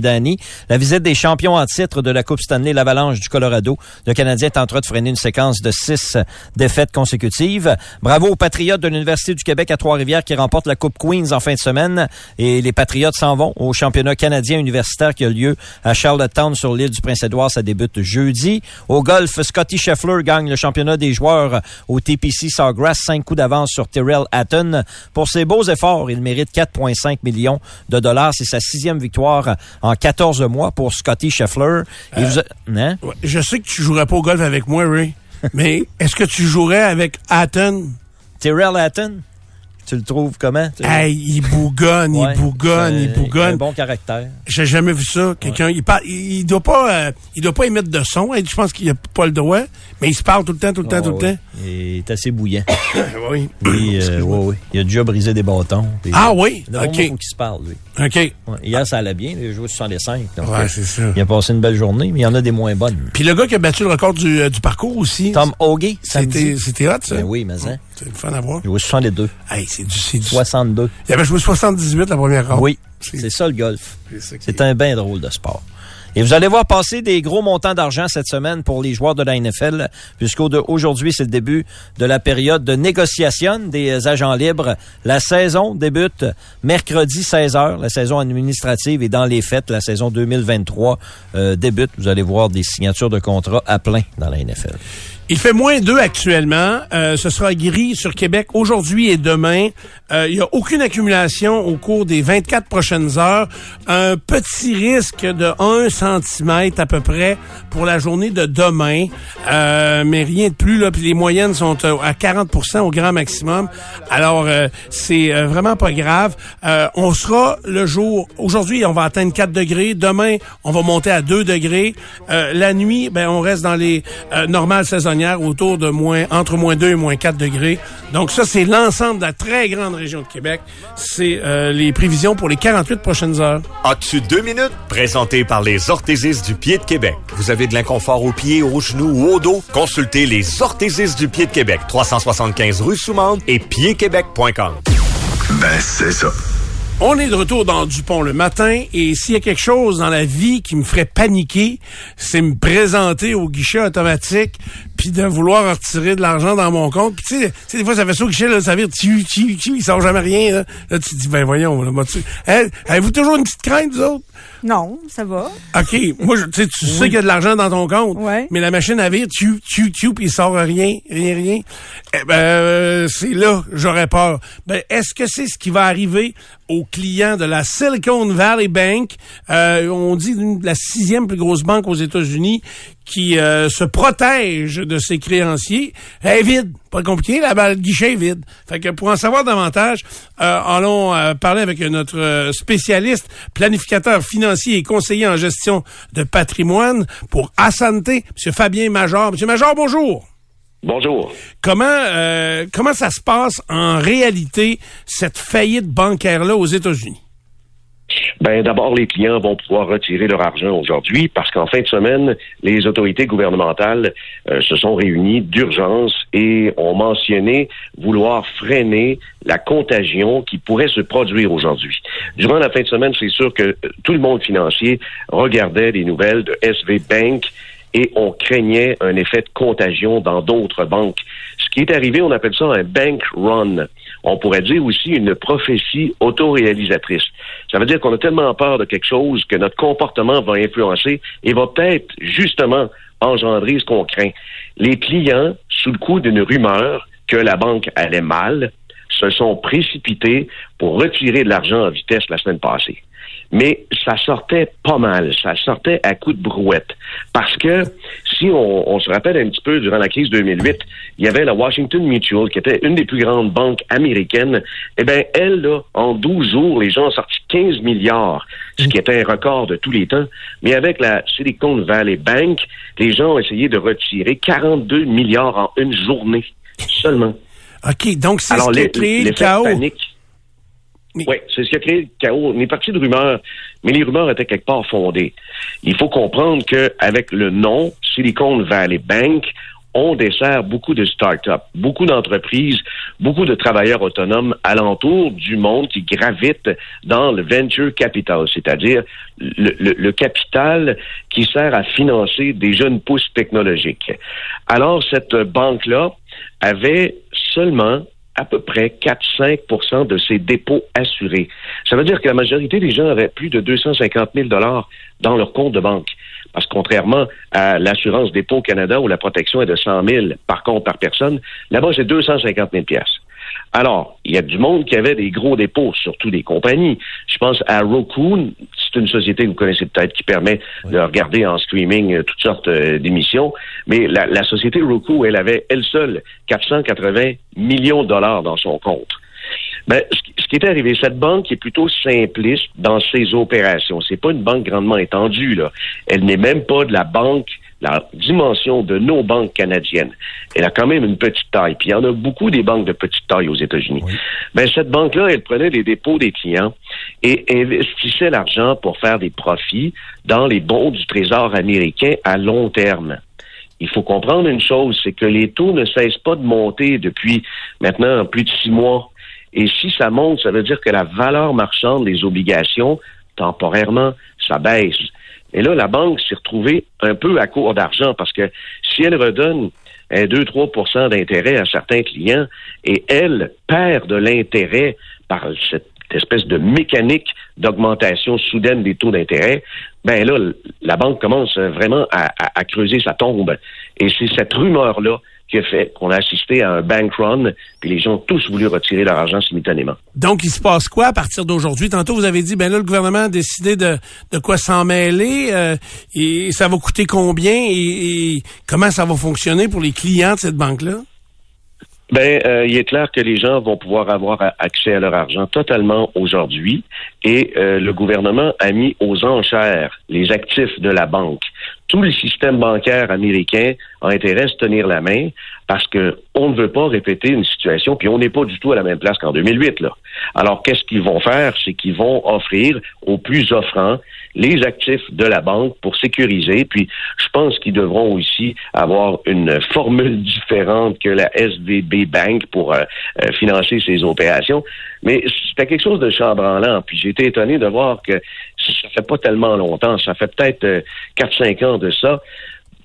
La visite des champions en titre de la Coupe Stanley, l'Avalanche du Colorado. Le Canadien est en train de freiner une séquence de six défaites consécutives. Bravo aux Patriotes de l'Université du Québec à Trois-Rivières qui remportent la Coupe Queens en fin de semaine. Et les Patriotes s'en vont au championnat canadien universitaire qui a lieu à Charlottetown sur l'île du Prince-Édouard. Ça débute jeudi. Au golf, Scotty Scheffler gagne le championnat des joueurs au TPC Sawgrass. Cinq coups d'avance sur Tyrell Hatton. Pour ses beaux efforts, il mérite 4,5 millions de dollars. C'est sa sixième victoire en 14 mois pour Scotty Scheffler. Euh, hein? Je sais que tu jouerais pas au golf avec moi, Ray, mais est-ce que tu jouerais avec Hatton? Tyrell Hatton? Tu le trouves comment? Hey, il bougonne, il bougonne, il bougonne. un bon caractère. J'ai jamais vu ça. Quelqu'un, il, parle, il, doit pas, euh, il doit pas émettre de son. je pense qu'il a pas le droit, mais il se parle tout le temps, tout le temps, tout le temps. Il est assez bouillant. oui. Euh, oui, Il a déjà brisé des bâtons. ah oui? OK. Il faut qu'il se parle, lui. OK. hier, ça allait bien. Il a joué 65. Donc, ouais, c'est ça. Il a passé une belle journée, mais il y en a des moins bonnes. Puis le gars qui a battu le record du, euh, du parcours aussi. Tom Hoagie. C'était hot, ça? Ben oui, mais hein. C'est le fun à voir. Il a joué 62. Hey, c'est du, du... 62. Il avait joué 78 la première ronde. Oui. C'est ça le golf. C'est un bien drôle de sport. Et vous allez voir passer des gros montants d'argent cette semaine pour les joueurs de la NFL, puisqu'aujourd'hui, c'est le début de la période de négociation des agents libres. La saison débute mercredi 16h, la saison administrative, et dans les fêtes, la saison 2023 euh, débute. Vous allez voir des signatures de contrats à plein dans la NFL. Il fait moins 2 actuellement. Euh, ce sera gris sur Québec aujourd'hui et demain. Euh, il n'y a aucune accumulation au cours des 24 prochaines heures. Un petit risque de 1 cm à peu près pour la journée de demain. Euh, mais rien de plus. Là, puis les moyennes sont à 40% au grand maximum. Alors, c'est vraiment pas grave. on sera le jour... Aujourd'hui, on va atteindre 4 degrés. Demain, on va monter à 2 degrés. la nuit, ben, on reste dans les normales saisonnières autour de moins, entre moins 2 et moins 4 degrés. Donc ça, c'est l'ensemble de la très grande région de Québec. C'est euh, les prévisions pour les 48 prochaines heures. As-tu deux minutes? Présenté par les orthésistes du pied de Québec. Vous avez de l'inconfort aux pieds, aux genoux ou au dos? Consultez les orthésistes du pied de Québec. 375 rue Soumande et piedquebec.com. Ben, c'est ça. On est de retour dans Dupont le matin et s'il y a quelque chose dans la vie qui me ferait paniquer, c'est me présenter au guichet automatique puis de vouloir retirer de l'argent dans mon compte. Puis tu sais, des fois ça fait ça au guichet là, ça vire tu tu tu, il sort jamais rien là. là tu te dis ben voyons là, tu hein, avez-vous toujours une petite crainte vous autres? Non, ça va. OK, moi tu sais tu sais qu'il y a de l'argent dans ton compte, ouais. mais la machine à vire tu tu tu puis il sort rien, rien rien. Eh ben euh, c'est là j'aurais peur. Ben est-ce que c'est ce qui va arriver aux clients de la Silicon Valley Bank? Euh, on dit la sixième plus grosse banque aux États-Unis qui euh, se protège de ses créanciers. Elle est vide. Pas compliqué, la le guichet est vide. Fait que pour en savoir davantage, euh, allons parler avec notre spécialiste, planificateur financier et conseiller en gestion de patrimoine pour Asante, M. Fabien Major. M. Major, bonjour. Bonjour. Comment euh, comment ça se passe en réalité cette faillite bancaire là aux États-Unis? Ben d'abord, les clients vont pouvoir retirer leur argent aujourd'hui parce qu'en fin de semaine, les autorités gouvernementales euh, se sont réunies d'urgence et ont mentionné vouloir freiner la contagion qui pourrait se produire aujourd'hui. Durant la fin de semaine, c'est sûr que tout le monde financier regardait les nouvelles de SV Bank et on craignait un effet de contagion dans d'autres banques. Ce qui est arrivé, on appelle ça un bank run. On pourrait dire aussi une prophétie autoréalisatrice. Ça veut dire qu'on a tellement peur de quelque chose que notre comportement va influencer et va peut-être justement engendrer ce qu'on craint. Les clients, sous le coup d'une rumeur que la banque allait mal, se sont précipités pour retirer de l'argent en vitesse la semaine passée. Mais ça sortait pas mal. Ça sortait à coups de brouette. Parce que si on, se rappelle un petit peu, durant la crise 2008, il y avait la Washington Mutual, qui était une des plus grandes banques américaines. Eh bien, elle, là, en 12 jours, les gens ont sorti 15 milliards, ce qui était un record de tous les temps. Mais avec la Silicon Valley Bank, les gens ont essayé de retirer 42 milliards en une journée seulement. OK, donc c'est ce qui a créé le chaos. Oui, c'est ce qui a créé le chaos. On est parti de rumeurs, mais les rumeurs étaient quelque part fondées. Il faut comprendre qu'avec le nom Silicon Valley Bank, on dessert beaucoup de start-up, beaucoup d'entreprises, beaucoup de travailleurs autonomes alentour du monde qui gravitent dans le venture capital, c'est-à-dire le, le, capital qui sert à financer des jeunes pousses technologiques. Alors, cette banque-là avait seulement à peu près 4-5% de ses dépôts assurés. Ça veut dire que la majorité des gens avaient plus de 250 000 dollars dans leur compte de banque. Parce que contrairement à l'assurance dépôt au Canada où la protection est de 100 000 par compte par personne, là-bas c'est 250 000 pièces. Alors, il y a du monde qui avait des gros dépôts, surtout des compagnies. Je pense à Roku, c'est une société que vous connaissez peut-être qui permet de regarder en streaming euh, toutes sortes euh, d'émissions. Mais la, la, société Roku, elle avait elle seule 480 millions de dollars dans son compte. Ben, ce qui est arrivé, cette banque est plutôt simpliste dans ses opérations. C'est pas une banque grandement étendue, là. Elle n'est même pas de la banque la dimension de nos banques canadiennes, elle a quand même une petite taille. Puis il y en a beaucoup des banques de petite taille aux États-Unis. Ben, cette banque-là, elle prenait les dépôts des clients et investissait l'argent pour faire des profits dans les bons du Trésor américain à long terme. Il faut comprendre une chose, c'est que les taux ne cessent pas de monter depuis maintenant plus de six mois. Et si ça monte, ça veut dire que la valeur marchande des obligations, temporairement, ça baisse. Et là, la banque s'est retrouvée un peu à court d'argent parce que si elle redonne un 2-3% d'intérêt à certains clients et elle perd de l'intérêt par cette espèce de mécanique d'augmentation soudaine des taux d'intérêt, ben là, la banque commence vraiment à creuser sa tombe. Et c'est cette rumeur-là qui a fait qu'on a assisté à un bank run, puis les gens ont tous voulu retirer leur argent simultanément. Donc, il se passe quoi à partir d'aujourd'hui? Tantôt, vous avez dit, ben là, le gouvernement a décidé de, de quoi s'en mêler, euh, et ça va coûter combien, et, comment ça va fonctionner pour les clients de cette banque-là? Ben, euh, il est clair que les gens vont pouvoir avoir accès à leur argent totalement aujourd'hui et euh, le gouvernement a mis aux enchères les actifs de la banque tout le système bancaire américain a intérêt à se tenir la main parce que on ne veut pas répéter une situation, puis on n'est pas du tout à la même place qu'en 2008. Là. Alors, qu'est-ce qu'ils vont faire? C'est qu'ils vont offrir aux plus offrants les actifs de la banque pour sécuriser. Puis, je pense qu'ils devront aussi avoir une formule différente que la SVB Bank pour euh, euh, financer ces opérations. Mais c'était quelque chose de chambranlant. Puis, j'ai été étonné de voir que ça fait pas tellement longtemps, ça fait peut-être 4-5 euh, ans de ça,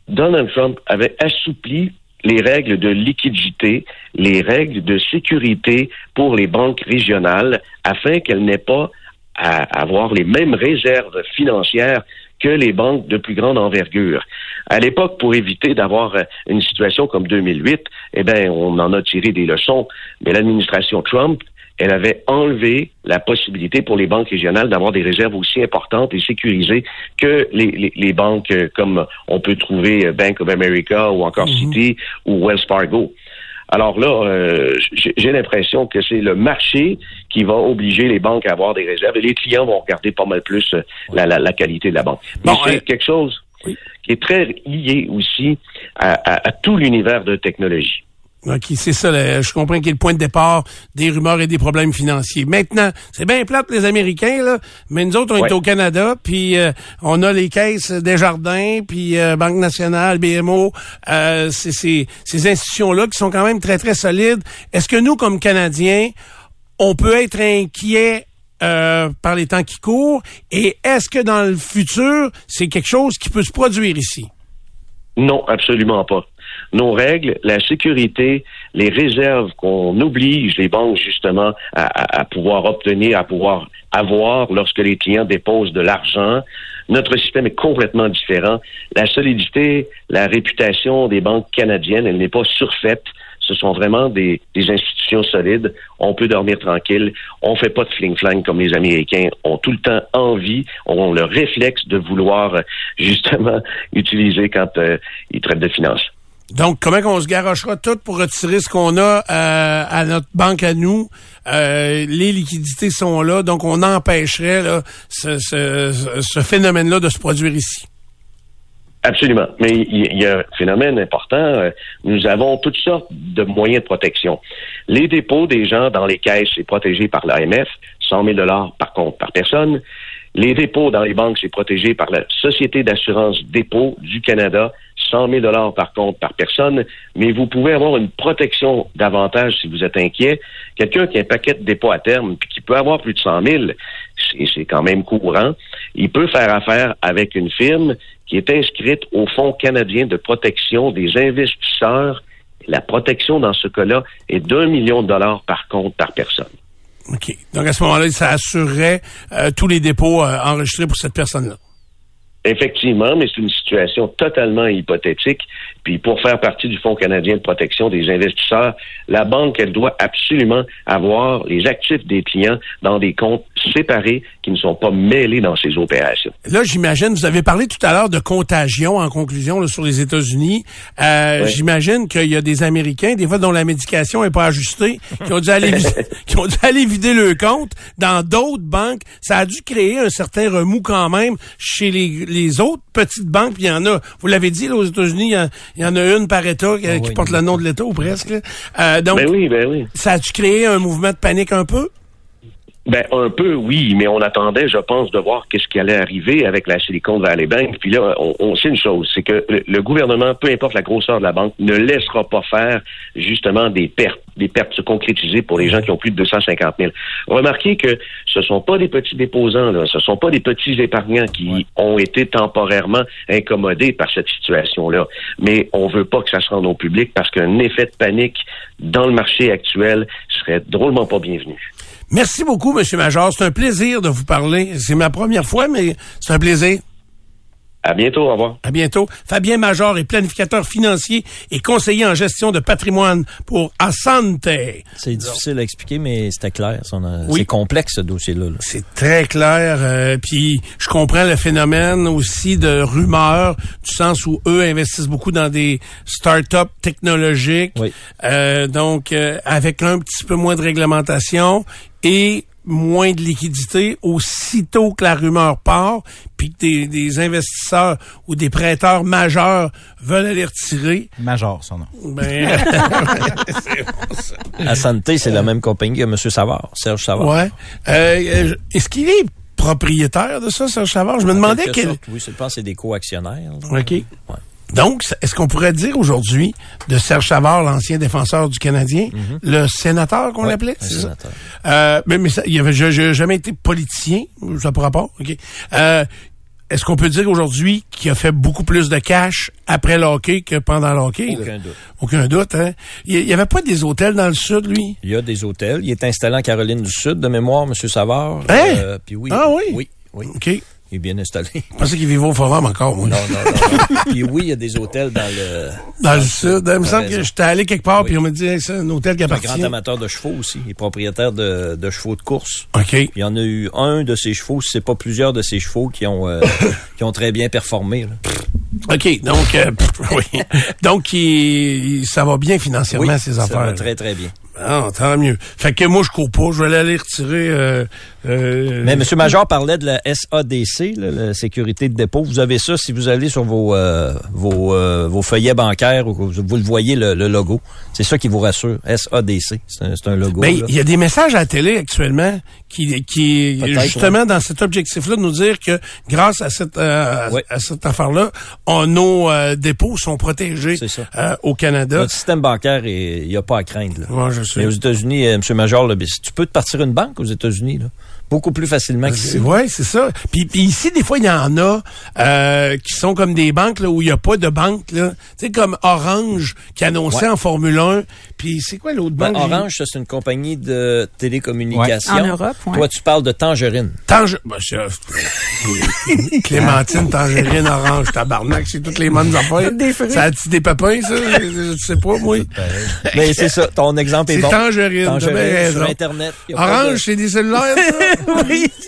Donald Trump avait assoupli les règles de liquidité, les règles de sécurité pour les banques régionales afin qu'elles n'aient pas à avoir les mêmes réserves financières que les banques de plus grande envergure. À l'époque, pour éviter d'avoir une situation comme 2008, eh bien, on en a tiré des leçons, mais l'administration Trump elle avait enlevé la possibilité pour les banques régionales d'avoir des réserves aussi importantes et sécurisées que les, banques euh, comme on peut trouver euh, Bank of America ou encore mhm. Citi ou Wells Fargo. Alors là, euh, j'ai l'impression que c'est le marché qui va obliger les banques à avoir des réserves et les clients vont regarder pas mal plus la, qualité de la banque. Mais c'est quelque chose qui est très lié aussi à tout l'univers de technologie. OK, c'est ça. je comprends qu'il est le point de départ des rumeurs et des problèmes financiers. Maintenant, c'est bien plate les Américains, là, mais nous autres, on est au Canada, puis euh, on a les caisses des jardins, puis euh, Banque nationale, BMO, euh, c'est ces institutions-là qui sont quand même très, très solides. Est-ce que nous, comme Canadiens, on peut être inquiets par les temps qui courent? Et est-ce que dans le futur, c'est quelque chose qui peut se produire ici? Non, absolument pas nos règles, la sécurité, les réserves qu'on oblige les banques justement à, pouvoir obtenir, à pouvoir avoir lorsque les clients déposent de l'argent. Notre système est complètement différent. La solidité, la réputation des banques canadiennes, elle n'est pas surfaite. ce sont vraiment des, institutions solides. On peut dormir tranquille. On fait pas de fling-flang comme les Américains ont tout le temps envie, ont le réflexe de vouloir euh, justement utiliser quand euh, ils traitent de finances. Donc, comment on se garochera tout pour retirer ce qu'on a euh, à notre banque à nous? les liquidités sont là, donc on empêcherait ce phénomène-là de se produire ici. Absolument. Mais il y a un phénomène important. Euh, nous avons toutes sortes de moyens de protection. Les dépôts des gens dans les caisses, c'est protégé par l'AMF, 100 000 dollars par compte par personne. Les dépôts dans les banques, c'est protégé par la Société d'assurance dépôt du Canada, 100 000 dollars par compte par personne. Mais vous pouvez avoir une protection davantage si vous êtes inquiet. Quelqu'un qui a un paquet de dépôts à terme, puis qui peut avoir plus de 100 000, c'est quand même courant. Il peut faire affaire avec une firme qui est inscrite au Fonds canadien de protection des investisseurs. La protection dans ce cas-là est d'un million de dollars par compte par personne. OK. Donc à ce moment-là, ça assurerait euh, tous les dépôts euh, enregistrés pour cette personne-là. Effectivement, mais c'est une situation totalement hypothétique. Puis pour faire partie du Fonds canadien de protection des investisseurs, la banque, elle doit absolument avoir les actifs des clients dans des comptes séparés qui ne sont pas mêlés dans ces opérations. Là, j'imagine, vous avez parlé tout à l'heure de contagion en conclusion sur les États-Unis. Euh, J'imagine qu'il y a des Américains, des fois dont la médication n'est pas ajustée, qui ont dû aller qui ont dû aller vider le compte dans d'autres banques. Ça a dû créer un certain remous quand même chez les les autres petites banques, il y en a, vous l'avez dit, aux États-Unis, il y, en a une par État qui, ah porte le nom de l'État ou presque. Euh, donc, ben oui, ben oui. Ça a-tu créé un mouvement de panique un peu? Ben un peu oui, mais on attendait, je pense, de voir qu'est-ce qui allait arriver avec la Silicon Valley Bank. Puis là, on, sait une chose, c'est que le, gouvernement, peu importe la grosseur de la banque, ne laissera pas faire justement des pertes, des pertes se concrétiser pour les gens qui ont plus de 250 000. Remarquez que ce sont pas des petits déposants, là, ce sont pas des petits épargnants qui ont été temporairement incommodés par cette situation-là. Mais on veut pas que ça se rende au public parce qu'un effet de panique dans le marché actuel serait drôlement pas bienvenu. Merci beaucoup, Monsieur Major. C'est un plaisir de vous parler. C'est ma première fois, mais c'est un plaisir. À bientôt, au revoir. À bientôt. Fabien Major est planificateur financier et conseiller en gestion de patrimoine pour Asante. C'est difficile à expliquer, mais c'était clair. C'est complexe, ce dossier-là. C'est très clair. Euh, puis je comprends le phénomène aussi de rumeurs, du sens où eux investissent beaucoup dans des start-up technologiques. Oui. Euh, donc, euh, avec un petit peu moins de réglementation et moins de liquidité aussitôt que la rumeur part, puis que des, investisseurs ou des prêteurs majeurs veulent aller retirer. Major, son nom. Ben, c'est Santé, c'est la même compagnie que M. Savard, Serge Savard. Ouais. Euh, est-ce qu'il est propriétaire de ça, Serge Savard? Je me demandais quel... Oui, je pense que c'est des co-actionnaires. OK. Ouais. Donc, est-ce qu'on pourrait dire aujourd'hui de Serge Savard, l'ancien défenseur du Canadien, mhm. le sénateur qu'on l'appelait? sénateur. Euh, mais, mais ça, il avait jamais été politicien, ça pourra pas. OK. Euh, est-ce qu'on peut dire aujourd'hui qu'il a fait beaucoup plus de cash après le hockey que pendant le hockey? Aucun doute. Aucun doute, hein? Il n'y avait pas des hôtels dans le sud, lui? Il y a des hôtels. Il est installé en Caroline du Sud, de mémoire, M. Savard. Hein? Euh, puis oui. Ah oui? Oui, oui. OK. Il est bien installé. Je pensais qu'il vivait au forum encore, moi. Non, non, non. puis oui, il y a des hôtels dans le... Dans, le sud. Il me semble que j'étais allé quelque part, puis on me dit, c'est un hôtel qui appartient. un grand amateur de chevaux aussi. Il est propriétaire de, de chevaux de course. OK. Il y en a eu un de ses chevaux, si c'est pas plusieurs de ses chevaux qui ont, euh, qui ont très bien performé. Là. OK, donc, euh, oui. donc il, ça va bien financièrement, ces affaires. Ça va très, très bien. Ah, tant mieux. Fait que moi, je cours pas. Je vais aller retirer. Euh, euh, Mais M. Major parlait de la SADC, la sécurité de dépôt. Vous avez ça si vous allez sur vos euh, vos, vos feuillets bancaires ou vous le voyez le, logo. C'est ça qui vous rassure. SADC, c'est un, logo. Ben, il y a des messages à la télé actuellement qui qui justement dans cet objectif-là de nous dire que grâce à cette à cette affaire-là, nos dépôts sont protégés au Canada. Notre système bancaire, il n'y a pas à craindre. Là. Mais aux États-Unis, euh, M. Major, tu peux te partir une banque aux États-Unis, là. Beaucoup plus facilement qu'ici. Ouais, c'est ça. Puis, puis ici, des fois, il y en a euh, qui sont comme des banques là, où il n'y a pas de banque. là. Tu sais, comme Orange qui annonçait en Formule 1. Puis c'est quoi l'autre Ben, banque? Orange, ça, c'est une compagnie de télécommunications. Ouais. En Europe, ouais. Toi, tu parles de Tangerine. Tange... Ben, c'est- Clémentine, Tangerine, Orange, Tabarnak, c'est toutes les bonnes affaires. Des fruits. Ça a-tu des papins, ça? Je sais pas, moi. Mais c'est ça, ton exemple est, C'est bon. Tangerine, bien Tangerine raison. sur Internet. a de- Orange, c'est des cellulaires, ça?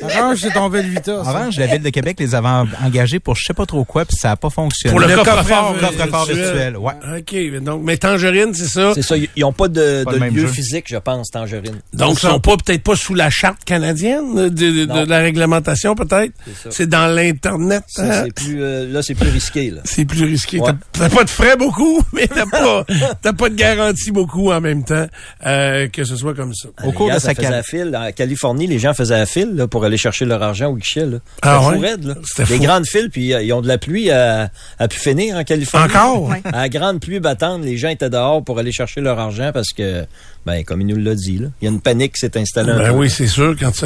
Orange, c'est ton Velvita. ça. Orange, la Ville de Québec les avait en- engagés pour je sais pas trop quoi, puis ça a pas fonctionné. Pour le, Le coffre-fort coffre-fort virtuel. virtuel, ouais. OK, mais donc, mais Tangerine, c'est ça? C'est ça, ils n'ont pas de, Pas de le lieu jeu. physique, je pense, Tangerine. Donc, ils sont pas peut-être pas sous la charte canadienne de, de- la réglementation, peut-être? C'est ça. C'est dans l'Internet. Ça, hein? c'est plus, euh, là, c'est plus risqué, là. C'est plus risqué. Ouais. T'as- pas de frais beaucoup, mais t'as pas, t'as pas de garantie beaucoup en même temps euh, que ce soit comme ça. Au cours de ça sa faisait carrière. à fil. En Californie, les gens faisaient là, pour aller chercher leur argent au guichet. Là. C'était Ah fou ouais? raide, là. Des fou. grandes files, puis euh, ils ont de la pluie à, à pu finir en Californie. Encore? Ouais. À la grande pluie battante, les gens étaient dehors pour aller chercher leur argent parce que, ben, comme il nous l'a dit, là, il y a une panique qui s'est installée. Ben oui, c'est sûr. Quand tu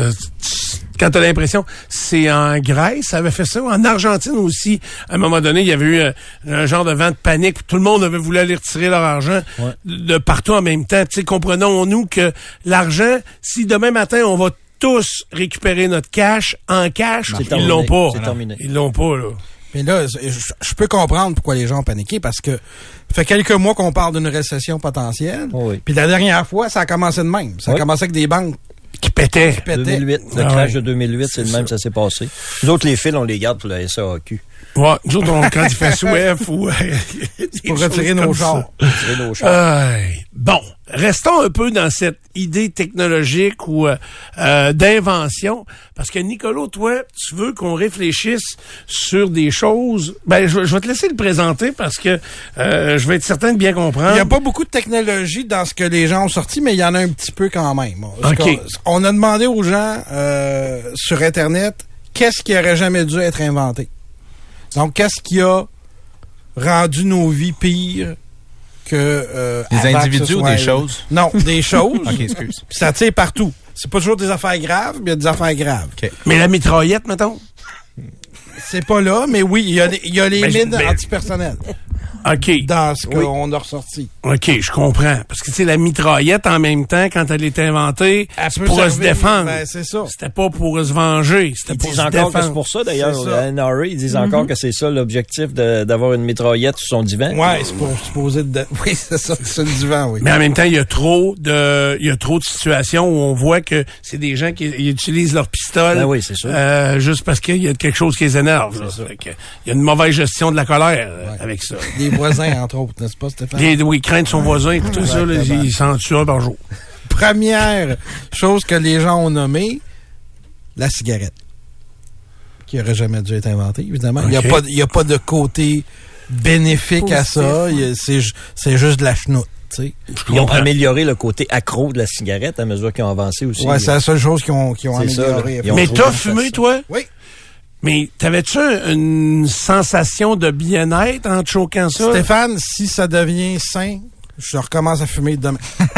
quand t'as l'impression, c'est en Grèce, ça avait fait ça. En Argentine aussi, à un moment donné, il y avait eu euh, un genre de vent de panique. Tout le monde avait voulu aller retirer leur argent Ouais. de partout en même temps. Tu sais, comprenons-nous que l'argent, si demain matin on va tous récupérer notre cash en cash, ils l'ont pas. C'est terminé. Ils l'ont pas là. Mais là, je, peux comprendre pourquoi les gens ont paniqué parce que ça fait quelques mois qu'on parle d'une récession potentielle. Oh oui. Puis la dernière fois, ça a commencé de même. Ça a Oui. commencé avec des banques Qui pétaient. qui pétaient. 2008, le Ah crash ouais. de 2008, c'est le même, ça s'est passé. Nous autres, les fils, on les garde pour la SAQ. Ouais, nous autres, on- quand il fait soif ou... Pour retirer nos chars. Tirer nos chars. Bon, restons un peu dans cette idée technologique ou euh, euh, d'invention, parce que Nicolo, toi, tu veux qu'on réfléchisse sur des choses. Ben, je, je vais te laisser le présenter parce que euh, je vais être certain de bien comprendre. Il n'y a pas beaucoup de technologie dans ce que les gens ont sorti, mais il y en a un petit peu quand même. Qu'on- On a demandé aux gens euh, sur Internet qu'est-ce qui aurait jamais dû être inventé? Donc, qu'est-ce qui a rendu nos vies pires que... euh, Des individus ou des choses? Non, des choses. OK, excuse. Puis ça tire partout. C'est pas toujours des affaires graves, mais il y a des affaires graves. Mais la mitraillette, mettons? C'est pas là, mais oui, il y a, y les Mais je- mines mais- antipersonnelles OK. dans ce Oui. qu'on a ressorti. OK, je comprends. Parce que, tu sais, la mitraillette, en même temps, quand elle est inventée, c'est pour se défendre. Ben, c'est ça. C'était pas pour se venger, c'était Ils pour disent se encore que c'est défendre. pour ça, d'ailleurs, C'est NRA, ils disent encore que c'est ça l'objectif d'avoir une mitraillette sur son divan. Ouais, c'est pour supposer de... Oui, c'est ça, c'est le divan, oui. Mais en même temps, il y a trop de, il y a trop de situations où on voit que c'est des gens qui utilisent leur pistolet. Ben oui, c'est sûr. euh, juste parce qu'il y a quelque chose qui les énerve. il y a une mauvaise gestion de la colère euh, avec ça. Voisins, entre autres, n'est-ce pas, Stéphane? Les, oui, craindre son voisin, et tout ça, ils s'en tuent un par jour. Première chose que les gens ont nommée, la cigarette. Qui aurait jamais dû être inventée, évidemment. Il n'y a, Ok. pas de- il y a pas de côté bénéfique à ça. C'est ju- c'est juste de la chenoute. Ils ont amélioré le côté accro de la cigarette à mesure qu'ils ont avancé aussi. Ouais, c'est la seule chose qu'ils ont, qu'ils ont ça, amélioré. là. Ils ont Mais t'as fumé, toi? Oui. Mais t'avais-tu un- une sensation de bien-être en te choquant ça? Stéphane, si ça devient sain, je recommence à fumer demain.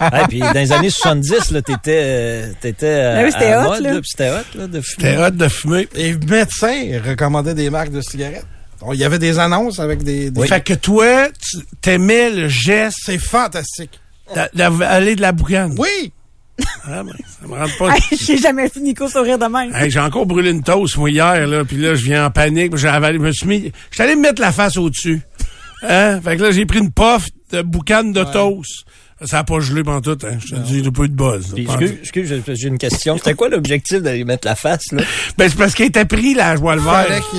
Ouais, puis dans les années 70, là, t'étais, euh, t'étais euh, Ah oui, c'était à hot, mode, là. puis c'était hot, là, de fumer. T'es hâte de fumer. Les médecins recommandaient des marques de cigarettes. Il y avait des annonces avec des... des- Fait que toi, tu t'aimais le geste C'est fantastique. d'a- d'aller de la boucane. Oui! Ah, ben, ça me rentre pas. Hey, J'ai jamais vu Nico sourire de même. Hey, j'ai encore brûlé une toast, moi, hier, là, puis là, je viens en panique, j'ai avalé, je me suis mis, j'étais allé me mettre la face au-dessus. Hein? Fait que là, j'ai pris une puff de boucan de toast. Ça a pas gelé pendant tout, hein. Je te dis, j'ai pas eu de buzz. excuse, excuse, j'ai- une question. C'était quoi l'objectif d'aller mettre la face, là? Ben, c'est parce qu'il était pris, là, je vois le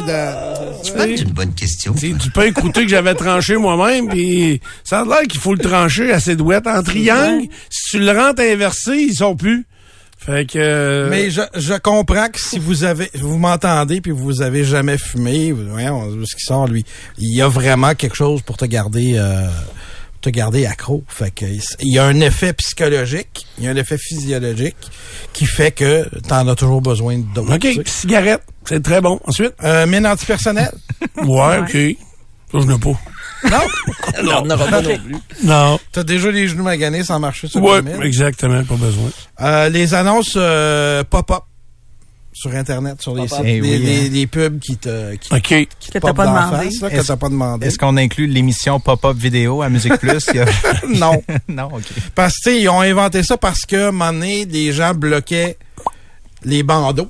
de- C'est une bonne question. C'est du pain écouté que j'avais tranché moi-même, puis ça a l'air qu'il faut le trancher assez douette. En triangle, si tu le rentres inversé, ils sont plus. Fait que... euh, Mais je, je comprends que si vous avez, vous m'entendez puis vous avez jamais fumé, vous- voyons, ce qui sort lui, il y a vraiment quelque chose pour te garder, euh, te garder accro. Fait que il y a un effet psychologique, il y a un effet physiologique qui fait que t'en as toujours besoin d'autres. OK, tu sais. cigarette, c'est très bon. Ensuite? Euh, mine antipersonnelle. Ouais, OK. Ça, je n'ai pas. Non? Non, on n'aura pas non plus. Non. T'as déjà les genoux maganés sans marcher sur Ouais, le mille. exactement, pas besoin. Euh, les annonces euh, pop-up sur Internet, sur les sites, Eh les, oui, les- hein. les pubs qui te, qui, OK. qui te Que t'as popent pas demandé. face, là, que Est-ce- t'as pas demandé. Est-ce qu'on inclut l'émission pop-up vidéo à Musique Plus? A- non. non, OK. Parce que, ils ont inventé ça parce que, à un moment donné, les gens bloquaient les bandeaux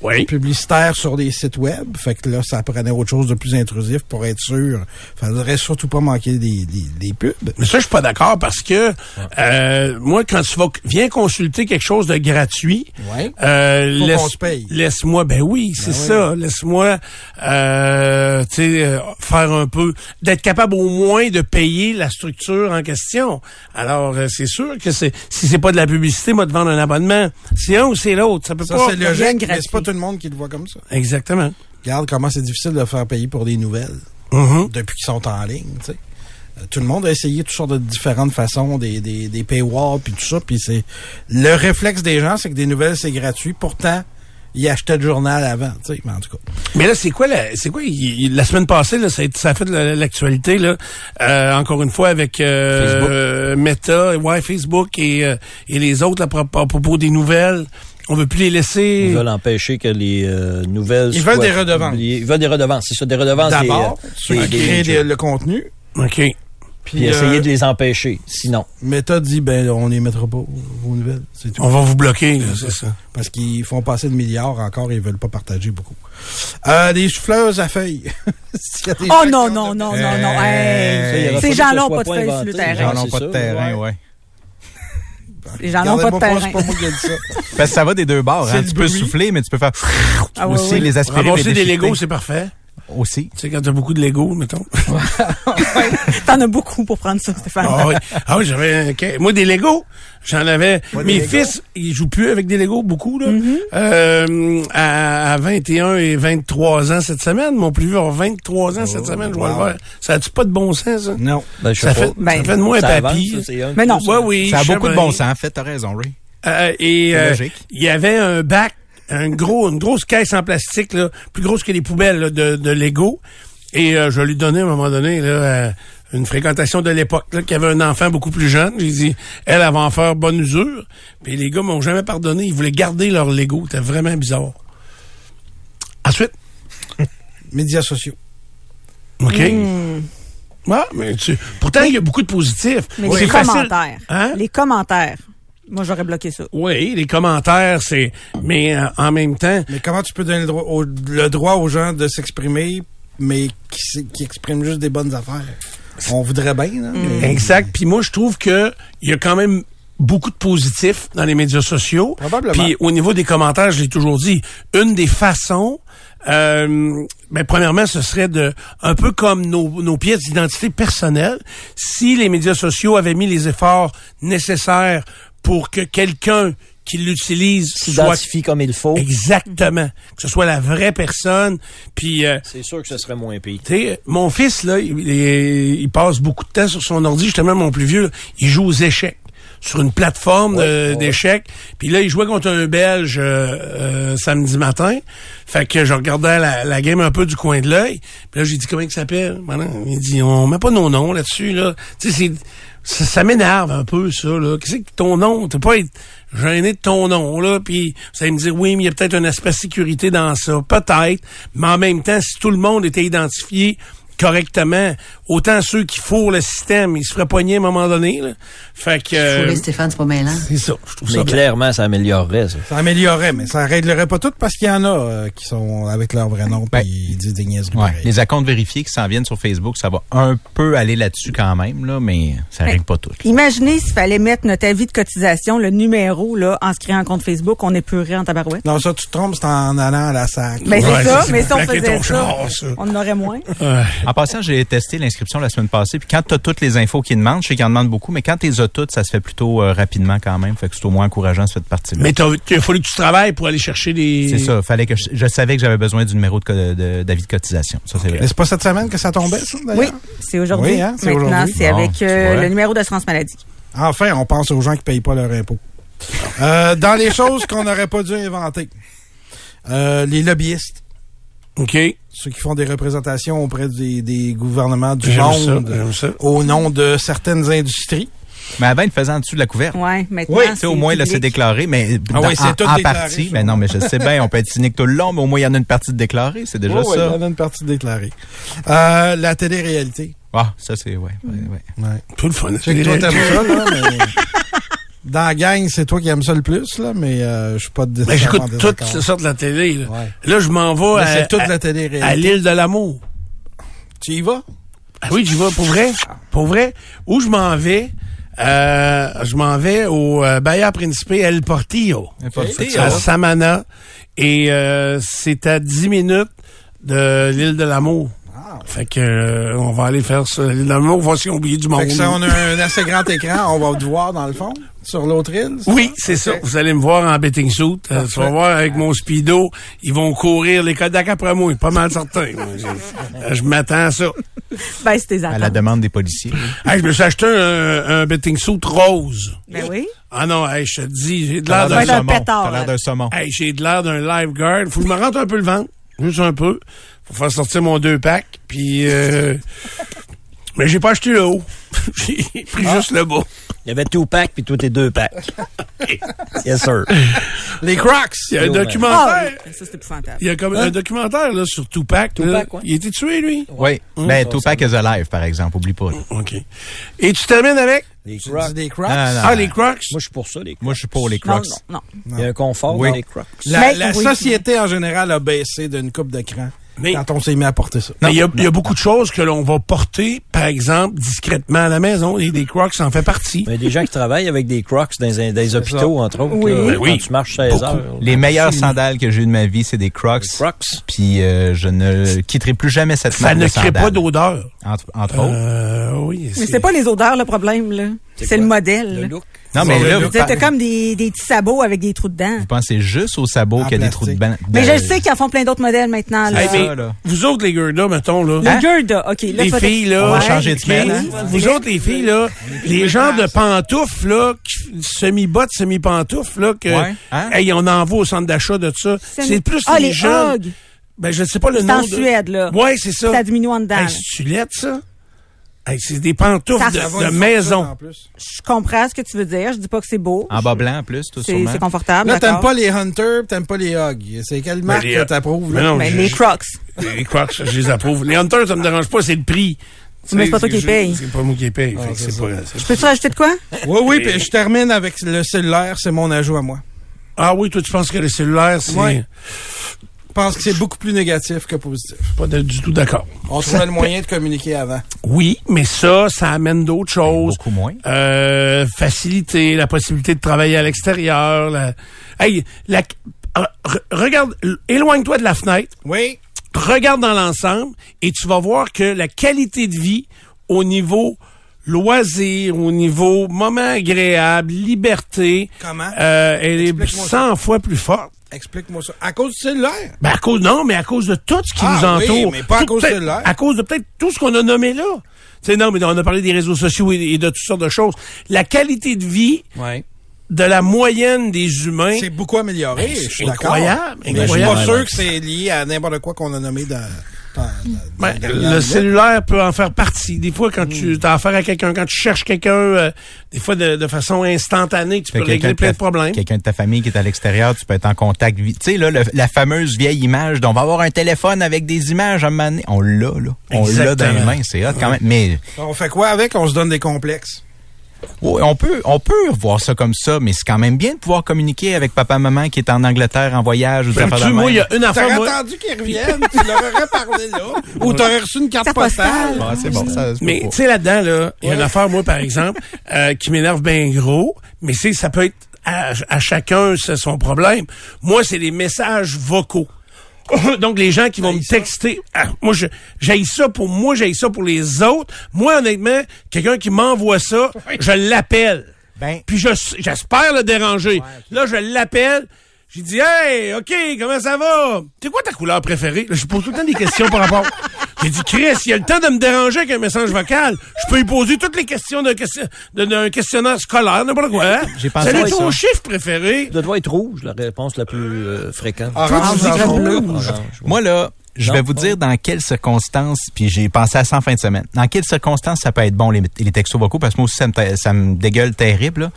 Oui. publicitaires sur les sites web. Fait que là, ça prenait autre chose de plus intrusif pour être sûr. Faudrait surtout pas manquer des, des, des pubs. Mais ça, je suis pas d'accord parce que euh, moi, quand tu vas viens consulter quelque chose de gratuit, Ouais. euh, laisse, laisse-moi, ben oui, c'est ça. Laisse-moi, euh, tu sais, euh, faire un peu, d'être capable au moins de payer la structure en question. Alors, euh, c'est sûr que c'est si c'est pas de la publicité, moi de vendre un abonnement, c'est un ou c'est l'autre. Ça peut Ça, pas. c'est logique, mais gratuit. c'est pas tout le monde qui le voit comme ça. Exactement. Regarde comment c'est difficile de faire payer pour des nouvelles Mhm. depuis qu'ils sont en ligne, tu sais. Euh, Tout le monde a essayé toutes sortes de différentes façons, des, des, des paywalls puis tout ça, puis c'est le réflexe des gens, c'est que des nouvelles c'est gratuit. Pourtant, ils achetaient le journal avant, tu sais. Mais en tout cas, Mais là, c'est quoi la, c'est quoi, il- la semaine passée, là, ça a, été- ça a fait de la- l'actualité, là, euh, encore une fois, avec, euh, Meta, ouais, Facebook et, euh, et les autres, là, à propos- à propos des nouvelles. On veut plus les laisser. Ils veulent empêcher que les euh, nouvelles Ils veulent des redevances. publiées. Ils veulent des redevances, c'est ça, des redevances. d'abord, euh, ceux qui créent des- le contenu, OK. Puis essayer euh, de les empêcher, sinon. Meta dit, ben, on les mettra pas, vos nouvelles, c'est tout. On va vous bloquer, c'est ça. Parce qu'ils font passer de milliards encore et ils veulent pas partager beaucoup. Euh, des souffleuses à feuilles. Oh non, non, de- non, non, non. Hey. Ces gens-là n'ont pas de feuilles sur le terrain. J'en c'est ont pas de terrain, ouais. ouais. Les gens n'ont pas de terrain. C'est pas moi qui ça. Parce que ça va des deux bords. Hein. Tu peux souffler, mais tu peux faire Ah aussi ouais. les aspirer. Ramasser des. Legos, c'est parfait. Aussi. Tu sais, quand t'as beaucoup de Legos, mettons. T'en as beaucoup pour prendre ça, Stéphane. Ah oui, ah oui j'avais moi des Legos, j'en avais. Moi, Mes fils, ils jouent plus avec des Legos beaucoup là. Mm-hmm. Euh, à, à 21 et 23 ans cette semaine, mon plus vieux a 23 ans cette semaine, je wow. le voir. Ça a-tu pas de bon sens ça? Non. Ben, je sais Ça pas. fait, Ben, ça fait de moi un avance, papy. ça, c'est un Mais non. Ouais, ça. oui, Ça a beaucoup de bon sens. En fait, t'as raison, Ray. Euh, et C'est euh, logique. il y avait un bac, un gros, une grosse caisse en plastique, là, plus grosse que les poubelles là, de, de Lego. Et euh, je lui donnais à un moment donné là, euh, une fréquentation de l'époque, qui avait un enfant beaucoup plus jeune. J'ai dit, elle, elle va en faire bonne usure. Puis les gars m'ont jamais pardonné. Ils voulaient garder leur Lego. C'était vraiment bizarre. Ensuite, Médias sociaux. OK. Hmm. Ah, mais tu, pourtant, il y a beaucoup de positifs. Mais C'est les facile. commentaires. Hein? Les commentaires. Moi, j'aurais bloqué ça. Oui, les commentaires, c'est... Mais euh, en même temps, Mais comment tu peux donner le droit, au- le droit aux gens de s'exprimer, mais qui, qui expriment juste des bonnes affaires? On voudrait bien, là. mais- Exact. Puis moi, je trouve que il y a quand même beaucoup de positifs dans les médias sociaux. Probablement. Puis au niveau des commentaires, je l'ai toujours dit, une des façons, euh, ben, premièrement, ce serait de, un peu comme nos, nos pièces d'identité personnelle, si les médias sociaux avaient mis les efforts nécessaires pour que quelqu'un qui l'utilise soit S'identifie comme il faut. exactement, que ce soit la vraie personne, puis euh, C'est sûr que ce serait moins pire. mon fils, là, il, il- il passe beaucoup de temps sur son ordi. Justement, mon plus vieux, là, il joue aux échecs sur une plateforme d'échecs. Puis là, il jouait contre un Belge euh, euh, samedi matin. Fait que je regardais la, la game un peu du coin de l'œil. Puis là, j'ai dit, comment il s'appelle? Il dit, on met pas nos noms là-dessus. Là. Tu sais, c'est... Ça, ça m'énerve un peu, ça, là. Qu'est-ce que ton nom? T'as pas être gêné de ton nom, là. Puis vous allez me dire, oui, mais il y a peut-être un aspect sécurité dans ça. Peut-être. Mais en même temps, si tout le monde était identifié correctement, autant ceux qui fourrent le système, ils se feraient poigner à un moment donné, là. Fait que... euh, Fourrer Stéphane, c'est pas mêlant. c'est ça. Je trouve ça Mais bien. clairement, ça améliorerait, ça. Ça améliorerait, mais ça réglerait pas tout parce qu'il y en a euh, qui sont avec leur vrai nom Ben, puis ils disent des niaiseries. Ouais. Les accounts vérifiés qui s'en viennent sur Facebook, ça va un peu aller là-dessus quand même, là, mais ça Mais- règle pas tout. Imaginez s'il fallait mettre notre avis de cotisation, le numéro, là, en se créant un compte Facebook, on épurerait en tabarouette. Non, ça, tu te trompes, c'est en allant à la sac. Ben, Ouais, c'est ça, mais si on faisait ça, char, ça. on en aurait moins. En passant, j'ai testé l'inscription la semaine passée, puis quand tu as toutes les infos qu'ils demandent, je sais qu'ils en demandent beaucoup, mais quand tu les as toutes, ça se fait plutôt euh, rapidement quand même, fait que c'est au moins encourageant cette partie-là. Mais il a fallu que tu travailles pour aller chercher des... C'est ça, fallait que je, je savais que j'avais besoin du numéro de d'avis de, cotisation. Ça, c'est vrai. Mais c'est pas cette semaine que ça tombait, ça, d'ailleurs? Oui, c'est aujourd'hui. Oui, hein, c'est Maintenant, c'est avec euh, le numéro d'assurance maladie. Enfin, on pense aux gens qui payent pas leur impôt. Euh, dans les choses qu'on n'aurait pas dû inventer, euh, les lobbyistes. OK. Ceux qui font des représentations auprès des, des gouvernements du ça, monde j'aime ça. au nom de certaines industries. Mais avant, il le faisait en dessous de la couverte. Ouais, maintenant. Oui, Tu sais, au moins, là, c'est déclaré, mais Ah oui, c'est en, tout en partie. ça. Mais non, mais je sais bien, on peut être cynique tout le long, mais au moins, il y en a une partie de déclarée. C'est déjà ça. il y en a une partie déclarée. Euh, la télé-réalité. Ah, ça, c'est, ouais, ouais, ouais. Ouais. Tout le fun. Je sais que toi, t'aimes ça, là, mais... Dans la gang, c'est toi qui aimes ça le plus, là, mais euh, je suis pas de Ben, j'écoute ces sortes de la télé. Là, Ouais. Là, je m'en vais Mais à, toute à- la à télé-réalité. l'île de l'amour. Tu y vas? Ah oui, j'y vais pour vrai. Pour vrai. Où je m'en vais? Euh, je m'en vais au euh, Bahia Principe El Portillo. El Portillo. À Samana. Et euh, c'est à 10 minutes de l'île de l'amour. Fait que euh, on va aller faire ça. L'amour, on va voir si on oublie du monde. Fait que ça, on a un assez grand écran, on va te voir dans le fond, sur l'autre île. ça? Oui, c'est ça. Vous allez me voir en betting suit. Euh, tu vas voir avec mon speedo, ils vont courir les Kodak après moi. Pas mal certain. Je m'attends à ça. Ben, c'est tes À la demande des policiers. Hey, je me suis acheté un, un betting suit rose. Ben oui. Ah non, hey, je te dis, j'ai de l'air d'un saumon. pétard, T'as l'air d'un saumon. hey, j'ai de l'air d'un lifeguard. Faut que je me rentre un peu le ventre. Juste un peu. Faut faire sortir mon deux packs. Puis euh, Mais j'ai pas acheté le haut. j'ai pris Ah. juste le bas. Il y avait two packs puis toi t'es deux packs. yes sir. Les Crocs! Il y a un. Ah, documentaire. ça, épouvantable. Il y a comme un documentaire là, sur Tupac. Tupac, ouais. Il a été tué, lui? Oui. Ben, Tupac is alive, par exemple. Oublie pas. là. OK. Et tu termines avec? Les Crocs. des Crocs? Non, non, Ah, les Crocs? Moi, je suis pour ça, les Crocs. Moi, je suis pour les Non, Crocs. non, non. Il y a un confort Oui. dans les Crocs. La, Mais- la oui. société en général a baissé d'une coupe de cran Mais- quand on s'est mis à porter ça. Mais il y a, il y a beaucoup de choses que l'on va porter, par exemple, discrètement à la maison. Et des Crocs en fait partie. Il y a des gens qui travaillent avec des Crocs dans les, dans les hôpitaux, entre autres. Oui. là, Ben quand oui. tu marches 16 Beaucoup. heures. Les meilleures sandales que j'ai eues de ma vie, c'est des Crocs. Les Crocs. Puis euh, je ne quitterai plus jamais cette Ça marque ne de crée sandales. pas d'odeur. Entre, entre autres. Euh, oui. Mais c'est pas les odeurs le problème, là. C'est le modèle. Le look? Non, mais là, vous, t'as comme des, des petits sabots avec des trous dedans. vous pensez juste aux sabots En qu'il y a des trous de plastique. ban. Mais je le sais qu'ils en font plein d'autres modèles maintenant. Là. Hey, mais ça, là. vous autres, les là, mettons, là. Le Hein? Gerda, OK. Là, Les filles, là. On va Ouais. changer de semaine, hein? Vous autres, les filles, là, les gens de pantoufles, là, qui- semi-bottes, semi-pantoufles, là, que, Ouais, hein? hey, on envoie au centre d'achat de ça. C'est plus Ah, les, les jeunes. Hugg. Ben, je ne sais pas le C'est nom. en de- Suède, là. Ouais, c'est ça. Ça diminue en dedans. Hey, c'est-tu ça? Hey, c'est des pantoufles Ça de, Ça maison. Je comprends ce que tu veux dire. Je dis pas que c'est beau. En bas blanc, en plus, tout C'est sûrement. c'est confortable. Là, t'aimes pas les Hunter, t'aimes pas les Hog. C'est quelle marque les- que t'approuves, Mais là? non, Mais je- les je- Crocs. Les Crocs, je les approuve. Les Hunters, ça me dérange pas, c'est le prix. Mais c'est pas toi qui je- paye. C'est pas moi qui paye. Ah, c'est pas, c'est- Peux-tu rajouter de quoi? Oui, oui, puis je termine avec le cellulaire, c'est mon ajout à moi. Ah oui, toi, tu penses que le cellulaire, c'est Ouais. Je pense que c'est beaucoup plus négatif que positif. pas de- du tout d'accord. On trouvait le moyen de communiquer avant. Oui, mais ça, ça amène d'autres choses. Beaucoup moins. Euh, faciliter la possibilité de travailler à l'extérieur. la- Hey, la... regarde, éloigne-toi de la fenêtre, Oui. regarde dans l'ensemble et tu vas voir que la qualité de vie au niveau loisir, au niveau moment agréable, liberté, Comment? euh, elle est Explique-moi 100 fois plus forte. Explique-moi ça. À cause du cellulaire? Ben à cause non, mais à cause de tout ce qui Ah, nous oui, entoure. mais pas à cause de l'air. À cause de peut-être tout ce qu'on a nommé là. Tu sais, non, mais on a parlé des réseaux sociaux et, et de toutes sortes de choses. La qualité de vie Ouais. de la moyenne des humains. C'est beaucoup amélioré. Ben, je suis incroyable, Mais je suis pas sûr que c'est lié à n'importe quoi qu'on a nommé dans, Ben, le cellulaire peut en faire partie. Des fois, quand Hmm. tu as affaire à quelqu'un, quand tu cherches quelqu'un, euh, des fois de, de façon instantanée, tu Fait peux régler plein de problèmes. Quelqu'un de ta famille qui est à l'extérieur, tu peux être en contact. Tu sais, là, le- la fameuse vieille image d'on va avoir un téléphone avec des images à un moment donné. On l'a, là. On l'a dans les mains. C'est hot quand même. Mais On fait quoi avec? On se donne des complexes. On peut, on peut voir ça comme ça, mais c'est quand même bien de pouvoir communiquer avec papa, maman qui est en Angleterre en voyage ou des Ben, affaires tu, de moi, il y a une affaire, T'aurais attendu qu'ils reviennent, tu leur aurais parlé là. Ou t'aurais reçu une carte postale. postale. Ah, c'est bon, ça Mais tu sais là-dedans là, il y a une affaire moi par exemple euh, qui m'énerve bien gros, mais c'est ça peut être à, à chacun c'est son problème. Moi c'est les messages vocaux. Donc les gens qui vont me texter, ah, moi je j'aille ça pour moi, j'aille ça pour les autres. Moi honnêtement, quelqu'un qui m'envoie ça, je l'appelle. Ben, Puis je j'espère le déranger. Là je l'appelle. J'ai dit, hey, OK, comment ça va? C'est quoi ta couleur préférée? Là, je pose tout le temps des questions par rapport. J'ai dit, Chris, il y a le temps de me déranger avec un message vocal. Je peux y poser toutes les questions d'un question, questionnaire scolaire, n'importe quoi. J'ai pensé est ton ça. chiffre préféré? Ça doit être rouge, la réponse la plus euh, fréquente. Orange, orange, rouge. Orange. Moi, là, je vais vous pas. dire dans quelles circonstances, puis j'ai pensé à ça en fin de semaine, dans quelles circonstances ça peut être bon, les, les textos vocaux, parce que moi aussi, ça me, ta- ça me dégueule terrible. là.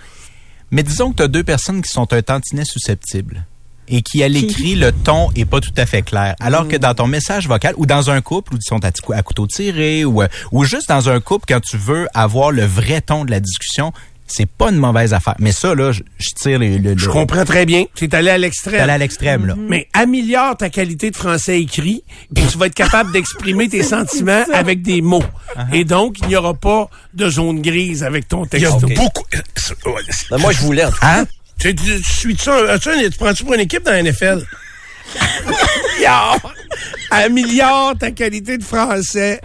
Mais disons que tu as deux personnes qui sont un tantinet susceptible et qui, à l'écrit, le ton est pas tout à fait clair. Alors que dans ton message vocal, ou dans un couple où ils sont à, à couteau tiré, ou, euh, ou juste dans un couple, quand tu veux avoir le vrai ton de la discussion, c'est pas une mauvaise affaire. Mais ça, là, je, je tire le... le- Je le- comprends très bien. Tu es allé à l'extrême. allé à l'extrême, là. Mais améliore ta qualité de français écrit, puis tu vas être capable d'exprimer tes sentiments avec des mots. Et donc, il n'y aura pas de zone grise avec ton Il y a beaucoup. Ben, moi, je voulais. Hein? Tu, tu, tu suis-tu un- as-tu un- tu prends-tu pour une équipe dans la NFL? Améliore ta qualité de français,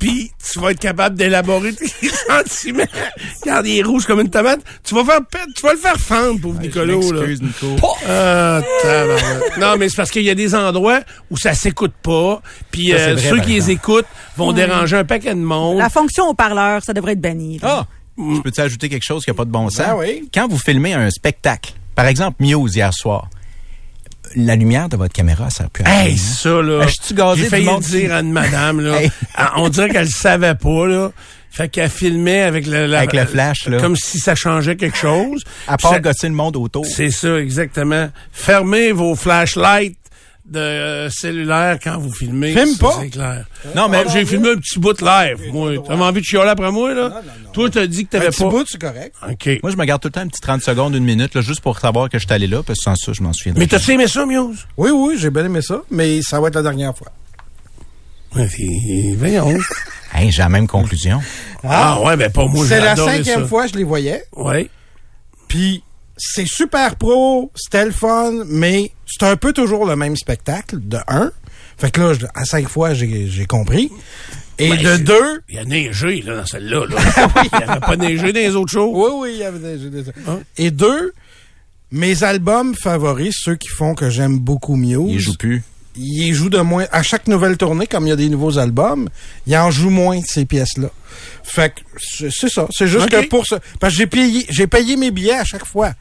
puis tu vas être capable d'élaborer tes sentiments. Regarde, il est rouge comme une tomate. Tu vas faire pète, tu vas le faire fendre, pauvre Nicolo. Là. Excuse, Nico. Ah, non, mais c'est parce qu'il y a des endroits où ça s'écoute pas, puis euh, ceux qui les écoutent vont déranger un paquet de monde. La fonction haut-parleur, ça devrait être banni. Ah! Je peux-tu ajouter quelque chose qui n'a pas de bon sens? Ben oui. Quand vous filmez un spectacle, par exemple Muse hier soir, la lumière de votre caméra plus à rien. Hey, ça, là. Je gazé J'ai failli monde dire à une madame, là. Hey. Ah, On dirait qu'elle le savait pas, là. Fait qu'elle filmait avec le, la- Avec le flash, là. Comme si ça changeait quelque chose. À part Ça- gosser le monde autour. C'est ça, exactement. Fermez vos flashlights de euh, cellulaire quand vous filmez. Filme pas. C'est clair. Non, mais Ah, j'ai filmé un petit bout de live, moi. T'avais envie de chialer après moi, là? Toi, t'as dit que Un t'avais petit pas... bout, c'est correct. OK. moi, je me garde tout le temps un petit 30 secondes, une minute, là, juste pour savoir que je suis allé là, parce que sans ça, je m'en souviendrai. Mais t'as-tu aimé ça, Muse? Oui, oui, j'ai bien aimé ça, mais ça va être la dernière fois. Ouais, puis, voyons. Hey, j'ai la même conclusion. Ah, ouais, ben pas moi, C'est la cinquième ça. fois que je les voyais. Ouais. Puis c'est super pro, c'était le fun, mais c'est un peu toujours le même spectacle, de un. Fait que là, je- à cinq fois, j'ai j'ai compris. Et Ben, de deux... Il y a neigé, là, dans celle-là, là. Il n'y avait pas neigé dans les autres shows. Oui, oui, il y avait des... des- Hein? Et deux, mes albums favoris, ceux qui font que j'aime beaucoup mieux, Il joue plus. il joue de moins. À chaque nouvelle tournée, comme il y a des nouveaux albums, il en joue moins de ces pièces-là. Fait que c'est ça. C'est juste que pour ça. Parce que j'ai payé, j'ai payé mes billets à chaque fois.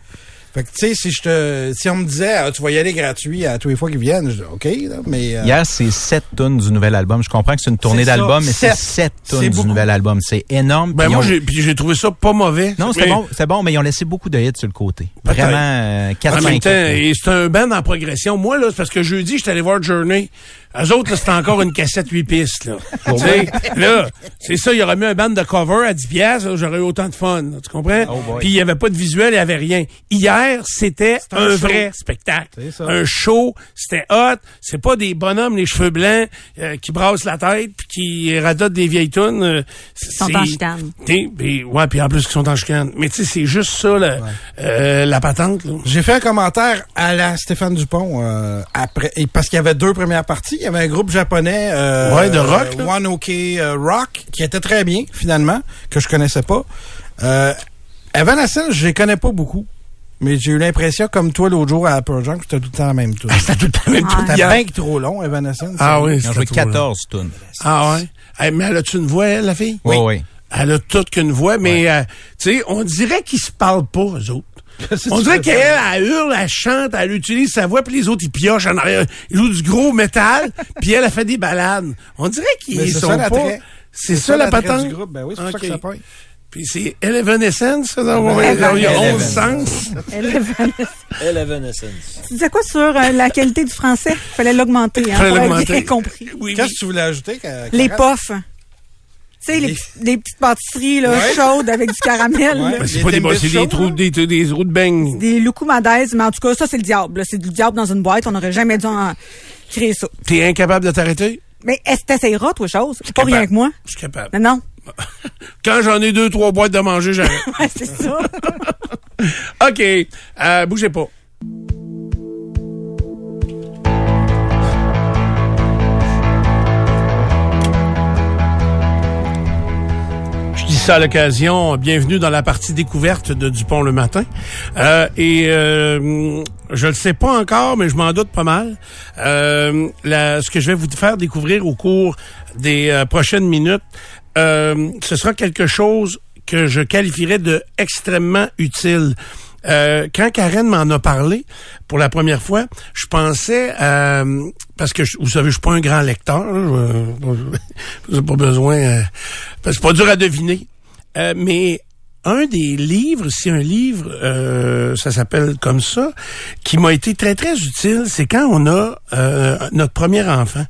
Fait que tu sais, si je te, si on me disait, ah, tu vas y aller gratuit à tous les fois qu'ils viennent, je dis ok, là, mais. euh, Hier, c'est sept tonnes du nouvel album. Je comprends que c'est une tournée d'album, mais c'est sept. sept C'est tonnes du nouvel album. C'est énorme. Ben moi, ont- j'ai, trouvé ça pas mauvais. Non, c'était Mais- bon, c'est bon, mais ils ont laissé beaucoup de hits sur le côté. Vraiment, euh, En même 4-5 temps, hits. et c'est un band en progression. Moi, là, c'est parce que jeudi, j'étais allé voir Journey. Eux autres, là, c'était encore une cassette 8 pistes, là. Là, c'est ça, il aurait mis un band de cover à 10 piastres, là, j'aurais eu autant de fun, là, tu comprends? Oh. Puis il y avait pas de visuel, il y avait rien. Hier, c'était un vrai spectacle. C'est ça. Un show, c'était hot. C'est pas des bonhommes, les cheveux blancs, euh, qui brassent la tête puis qui radotent des vieilles tunes. euh, sont c'est- en chicane. T'sais, puis- ouais, puis en plus, ils sont en chicane. Mais tu sais, c'est juste ça, là, euh, la patente, là. J'ai fait un commentaire à la Stéphane Dupont euh, après et parce qu'il y avait deux premières parties. Il y avait un groupe japonais euh, Ouais, de rock. One OK euh, Rock qui était très bien finalement que je connaissais pas. Euh, Evanescence, je les connais pas beaucoup. Mais j'ai eu l'impression, comme toi l'autre jour à Pearl Jam, que c'était tout le temps la même tune. C'était tout le temps même Ah. tout C'était bien que trop long, Evanescence. Ah oui, c'était joué trop long. 14 tonnes. Ah ouais? Hey, mais elle a-tu une voix, elle, la fille? Oui, oui. Elle a toute qu'une voix, mais euh, tu sais, on dirait qu'ils se parlent pas, eux autres. On dirait ça. qu'elle, elle hurle, elle chante, elle utilise sa voix, puis les autres, ils piochent en arrière. Ils jouent du gros métal, puis elle a fait des balades. On dirait qu'ils c'est sont ça, pas... C'est ça, la l'attrait patente? du groupe. Ben oui, c'est pour ça Ok. que ça pointe. Puis c'est Evanescence, ça, dans- il y a 11 Evanescence. sens. Elle est vanessa. Elle Evanescence. Tu disais quoi sur euh, la qualité du français? Fallait l'augmenter, hein, Fallait l'augmenter. compris. Oui, Qu'est-ce oui. que tu voulais ajouter? Les Karen? Tu sais, les, Les- les petites pâtisseries là, Ouais. chaudes avec du caramel. Ouais. Ben, c'est pas des, c'est des trous, des, des, des trous de beignes. Des loucoumadaises, mais en tout cas, ça, c'est le diable. là. C'est du diable dans une boîte. On n'aurait jamais dû en créer ça. T'es incapable de t'arrêter? Mais est-ce que t'essayeras, toi, chose? Pas capable. rien que moi. Je suis capable. Non, non. Quand j'en ai deux, trois boîtes de manger, j'arrête. Ouais, c'est ça. OK. Euh, bougez pas. Ça à l'occasion, bienvenue dans la partie découverte de Dupont le matin. Euh, et euh, je ne sais pas encore, mais je m'en doute pas mal. Euh, la, ce que je vais vous faire découvrir au cours des euh, prochaines minutes, euh, ce sera quelque chose que je qualifierais de extrêmement utile. Euh, quand Karen m'en a parlé pour la première fois, je pensais euh, parce que je- vous savez, je suis pas un grand lecteur, n'ai pas besoin, euh, c'est pas dur à deviner. Euh, mais un des livres, si un livre, euh, ça s'appelle comme ça, qui m'a été très très utile, c'est quand on a euh, notre premier enfant.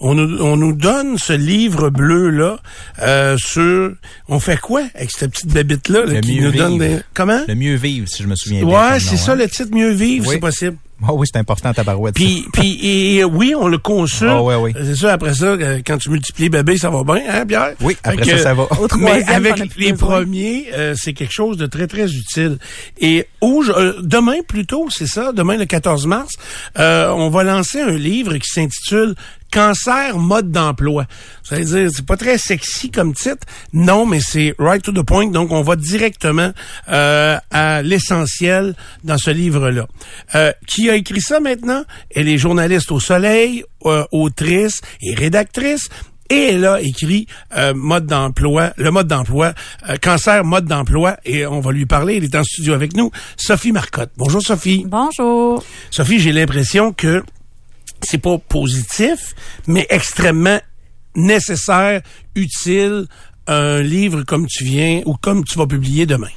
On nous, on nous donne ce livre bleu là euh, sur on fait quoi avec cette petite bébite là, Le qui mieux nous donne vivre. des comment? Le mieux vivre, si je me souviens bien. Ouais, c'est ça hein. le titre mieux vivre, Oui. c'est possible. Ah oui, c'est important ta barouette. Puis, puis et, et oui, on le consulte. Ah ouais, oui. C'est ça, après ça, euh, quand tu multiplies bébé, ça va bien, hein, Pierre? Oui, après que- ça, ça va. Mais avec les besoin. premiers, euh, c'est quelque chose de très, très utile. Et au- euh, demain, plutôt, c'est ça, demain, le 14 mars, euh, on va lancer un livre qui s'intitule Cancer, mode d'emploi. Ça veut dire, c'est pas très sexy comme titre. Non, mais c'est right to the point. Donc, on va directement euh, à l'essentiel dans ce livre-là. Euh, qui a écrit ça maintenant? Elle est journaliste au Soleil, euh, autrice et rédactrice. Et elle a écrit euh, mode d'emploi, le mode d'emploi, euh, cancer, mode d'emploi, et on va lui parler. Elle est en studio avec nous, Sophie Marcotte. Bonjour Sophie. Bonjour. Sophie, j'ai l'impression que c'est pas positif, mais extrêmement nécessaire, utile, un livre comme tu viens ou comme tu vas publier demain.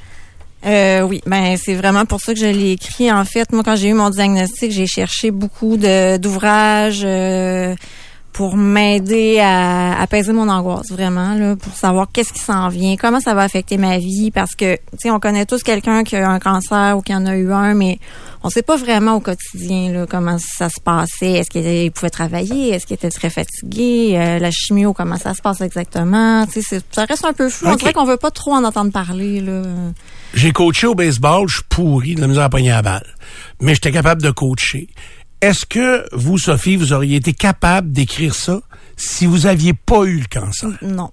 Euh, oui, ben c'est vraiment pour ça que je l'ai écrit. En fait, moi, quand j'ai eu mon diagnostic, j'ai cherché beaucoup d'ouvrages euh, pour m'aider à apaiser mon angoisse, vraiment, là, pour savoir qu'est-ce qui s'en vient, comment ça va affecter ma vie, parce que, tu sais, on connaît tous quelqu'un qui a un cancer ou qui en a eu un, mais on sait pas vraiment au quotidien là, comment ça se passait. Est-ce qu'il pouvait travailler? Est-ce qu'il était très fatigué? Euh, la chimio, comment ça se passe exactement? Tu sais, ça reste un peu flou. On dirait qu'on veut pas trop en entendre parler. Là. J'ai coaché au baseball, je suis pourri de la misère à pogner la balle. Mais j'étais capable de coacher. Est-ce que vous, Sophie, vous auriez été capable d'écrire ça si vous aviez pas eu le cancer? Non.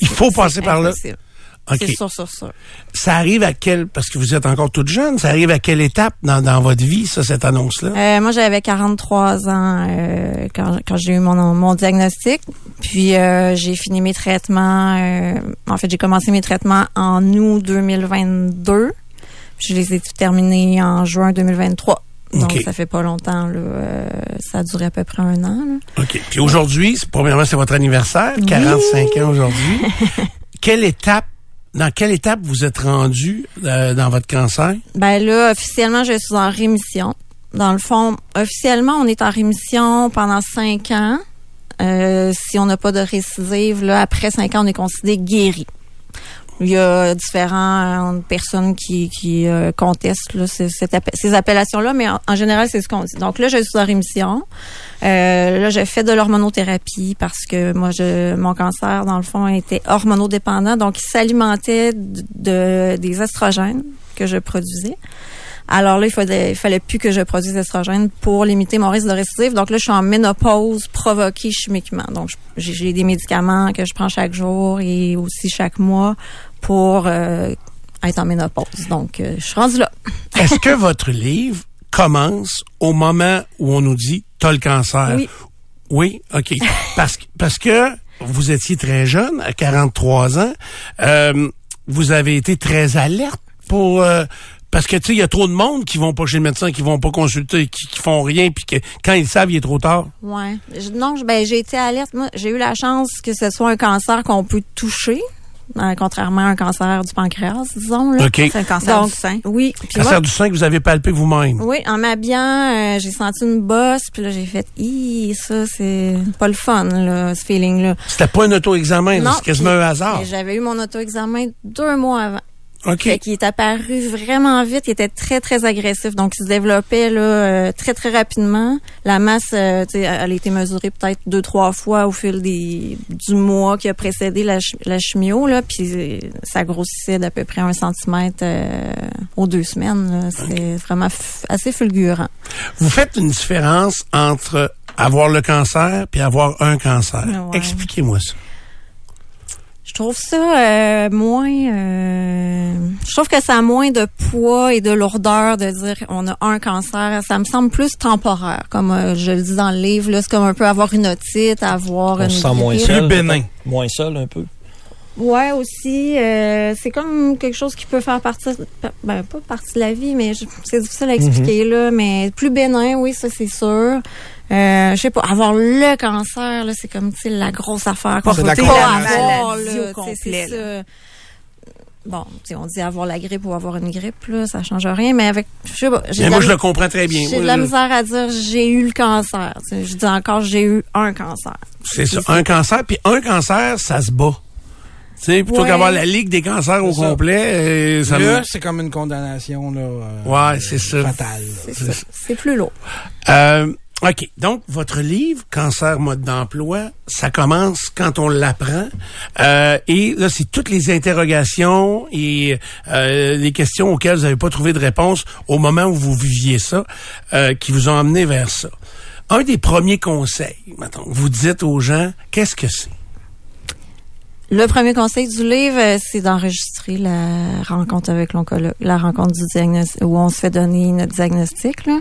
Il faut passer par là. C'est sûr, sûr, sûr. Ça arrive à quelle, parce que vous êtes encore toute jeune, ça arrive à quelle étape dans, dans votre vie, ça, cette annonce-là? Euh, moi, j'avais 43 ans euh, quand, quand j'ai eu mon, mon diagnostic. Puis, euh, j'ai fini mes traitements. en fait, j'ai commencé mes traitements en août 2022. Puis, je les ai terminés en juin 2023. Donc, ça fait pas longtemps. Là, euh, ça a duré à peu près un an. là. OK. Puis aujourd'hui, premièrement, c'est votre anniversaire, 45 ans aujourd'hui. quelle étape, dans quelle étape vous êtes rendu euh, dans votre cancer? Ben là, officiellement, je suis en rémission. Dans le fond, officiellement, on est en rémission pendant cinq ans. Euh, si on n'a pas de récidive, là, après cinq ans, on est considéré guéri. Il y a différentes personnes qui, qui euh, contestent là, ce- cette appe- ces appellations-là, mais en, général, c'est ce qu'on dit. Donc là, je suis en rémission. Euh, là, je fais de l'hormonothérapie parce que moi, je, mon cancer, dans le fond, était hormonodépendant. Donc, il s'alimentait de, de- des estrogènes que je produisais. Alors là, il fallait, fallait plus que je produise d'estrogène pour limiter mon risque de récidive. Donc là, je suis en ménopause provoquée chimiquement. Donc, j'ai j'ai des médicaments que je prends chaque jour et aussi chaque mois pour euh, être en ménopause. Donc, euh, je suis rendue là. Est-ce que votre livre commence au moment où on nous dit t'as le cancer? Oui. Oui, OK. Parce, que- parce que vous étiez très jeune, à 43 ans. Euh, vous avez été très alerte pour... euh, parce que, tu sais, il y a trop de monde qui vont pas chez le médecin, qui vont pas consulter, qui, qui font rien, puis que quand ils savent, il est trop tard. Ouais. Je- non, je- ben j'ai été alerte. Moi, j'ai eu la chance que ce soit un cancer qu'on peut toucher. Euh, contrairement à un cancer du pancréas, disons. Là. OK. C'est un cancer du sein. Oui. Puis Cancer moi- du sein que vous avez palpé vous-même. Oui, en m'habillant, euh, j'ai senti une bosse, puis là j'ai fait, Hi, ça c'est pas le fun là, ce feeling là. C'était pas un auto-examen, là, c'est quasiment un hasard. J'avais eu mon auto-examen deux mois avant. OK. Fait qu'il est apparu vraiment vite, il était très très agressif, donc il se développait là euh, très très rapidement. La masse, euh, elle a été mesurée peut-être deux trois fois au fil des du mois qui a précédé la, la chimio là, puis euh, ça grossissait d'à peu près un centimètre euh, aux deux semaines. C'est vraiment assez fulgurant. Vous faites une différence entre avoir le cancer puis avoir un cancer. Ouais. Expliquez-moi ça. Je trouve ça euh, moins. euh, je trouve que ça a moins de poids et de lourdeur de dire on a un cancer. Ça me semble plus temporaire, comme euh, je le dis dans le livre. là, C'est comme un peu avoir une otite, avoir On une. se sent moins seul. bénin. Moins seul, un peu. Ouais, aussi. euh, c'est comme quelque chose qui peut faire partie, ben pas partie de la vie, mais je- c'est difficile à expliquer là. Mais plus bénin, oui, ça c'est sûr. Euh, je sais pas, avoir le cancer, là, c'est comme tu sais la grosse affaire peut la avoir. là, au tu sais, complet, c'est ça. Bon, tu sais, on dit avoir la grippe ou avoir une grippe, là, ça change rien, mais avec, je sais pas, Mais de moi, la- je le comprends très bien. J'ai de la misère à dire j'ai eu le cancer. Tu sais, Je dis encore j'ai eu un cancer. C'est ça, un cancer. Puis un cancer, ça se bat. Tu sais, plutôt Ouais. qu'avoir la ligue des cancers au ça. complet, euh, ça me- c'est comme une condamnation là, euh, Ouais, c'est ça. fatale. C'est plus lourd. Euh, OK. Donc, votre livre, Cancer, mode d'emploi, ça commence quand on l'apprend. Euh, et là, c'est toutes les interrogations et euh, les questions auxquelles vous n'avez pas trouvé de réponse au moment où vous viviez ça, euh, qui vous ont amené vers ça. Un des premiers conseils, mettons, vous dites aux gens, qu'est-ce que c'est? Le premier conseil du livre, euh, c'est d'enregistrer la rencontre avec l'oncologue, la rencontre du diagnostic, où on se fait donner notre diagnostic, là.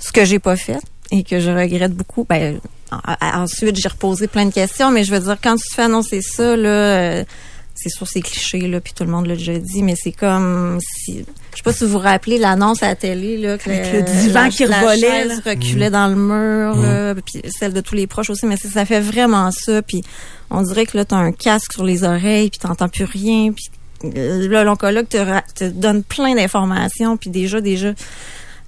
Ce que j'ai pas fait et que je regrette beaucoup. Ben, en- en- ensuite, j'ai reposé plein de questions, mais je veux dire, quand tu te fais annoncer ça, là, euh, c'est sûr, c'est cliché, là, puis tout le monde l'a déjà dit, mais c'est comme si, je sais pas si vous vous rappelez l'annonce à la télé, là, que Avec le divan la- qui la revolait, chaise reculait dans le mur, là, puis celle de tous les proches aussi, mais ça fait vraiment ça, puis on dirait que là, t'as un casque sur les oreilles, puis t'entends plus rien, puis euh, là, l'oncologue te, ra- te donne plein d'informations, puis déjà, déjà,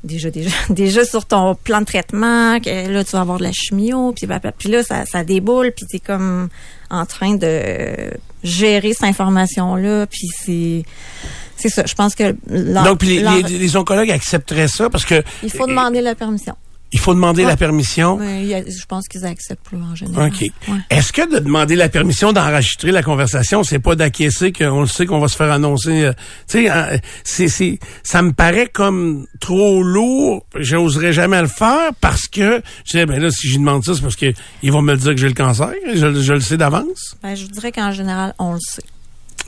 déjà, déjà, déjà sur ton plan de traitement, que là, tu vas avoir de la chimio, puis bah, bah, puis là, ça, ça déboule, puis t'es comme en train de gérer cette information-là, puis c'est... C'est ça, je pense que... Donc, puis les, les- les oncologues accepteraient ça parce que il faut demander la permission. Il faut demander Ouais. la permission. Mais a- je pense qu'ils acceptent là, en général. OK. Ouais. Est-ce que de demander la permission d'enregistrer la conversation, c'est pas d'acquiescer qu'on le sait qu'on va se faire annoncer euh, tu sais euh, c'est c'est ça me paraît comme trop lourd, j'oserais jamais le faire parce que je sais ben là si je demande ça c'est parce que ils vont me le dire que j'ai le cancer, je, je le sais d'avance. Ben, je dirais qu'en général, on le sait.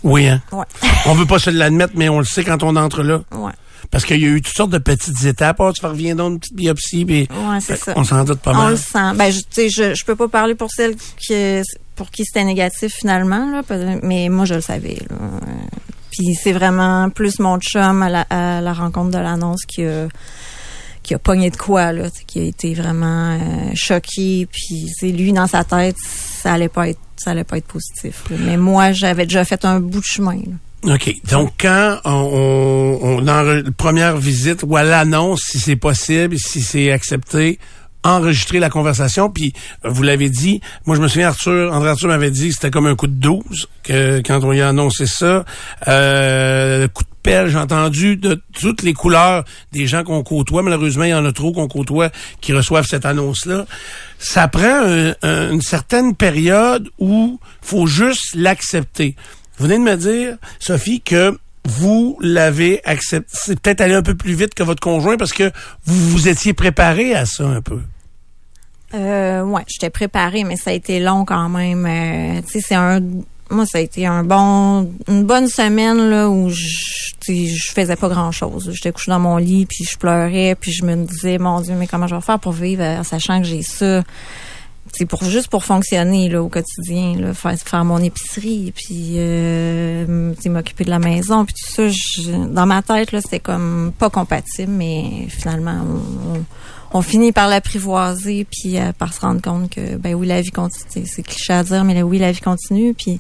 Oui hein? Ouais. On veut pas se l'admettre mais on le sait quand on entre là Ouais. Parce qu'il y a eu toutes sortes de petites étapes, oh, tu reviens donc une petite biopsie puis Ouais, c'est Fait ça. on s'en doute pas on mal. le sent. Ben, je, je, je peux pas parler pour celles qui, pour qui c'était négatif finalement, là, mais moi, je le savais. Là. Puis c'est vraiment plus mon chum à la, à la rencontre de l'annonce qui a, qui a pogné de quoi, là, qui a été vraiment euh, choqué. Puis c'est lui, dans sa tête, ça allait pas être ça allait pas être positif. là. Mais moi, j'avais déjà fait un bout de chemin. là. OK. Donc, quand on, on, enre- première visite ou à l'annonce, si c'est possible, si c'est accepté, enregistrer la conversation. Puis, euh, vous l'avez dit, moi, je me souviens, Arthur, André Arthur m'avait dit que c'était comme un coup de 12 que, quand on y a annoncé ça. Euh, le coup de pelle, j'ai entendu de toutes les couleurs des gens qu'on côtoie. Malheureusement, il y en a trop qu'on côtoie qui reçoivent cette annonce-là. Ça prend un- un- une certaine période où faut juste l'accepter. Vous venez de me dire, Sophie, que vous l'avez accepté. C'est peut-être allé un peu plus vite que votre conjoint parce que vous vous étiez préparé à ça un peu. Euh, ouais, j'étais préparée, mais ça a été long quand même. Euh, tu sais, c'est un, moi, ça a été un bon, une bonne semaine là où je, je faisais pas grand chose. J'étais couchée dans mon lit, puis je pleurais, puis je me disais, mon Dieu, mais comment je vais faire pour vivre, en sachant que j'ai ça? C'est pour juste pour fonctionner là au quotidien, là, faire, faire mon épicerie, puis euh, m'occuper de la maison, puis tout ça. je- dans ma tête là, c'était comme pas compatible, mais finalement, on- on, finit par l'apprivoiser puis euh, par se rendre compte que ben oui la vie continue c'est- cliché à dire mais oui la vie continue puis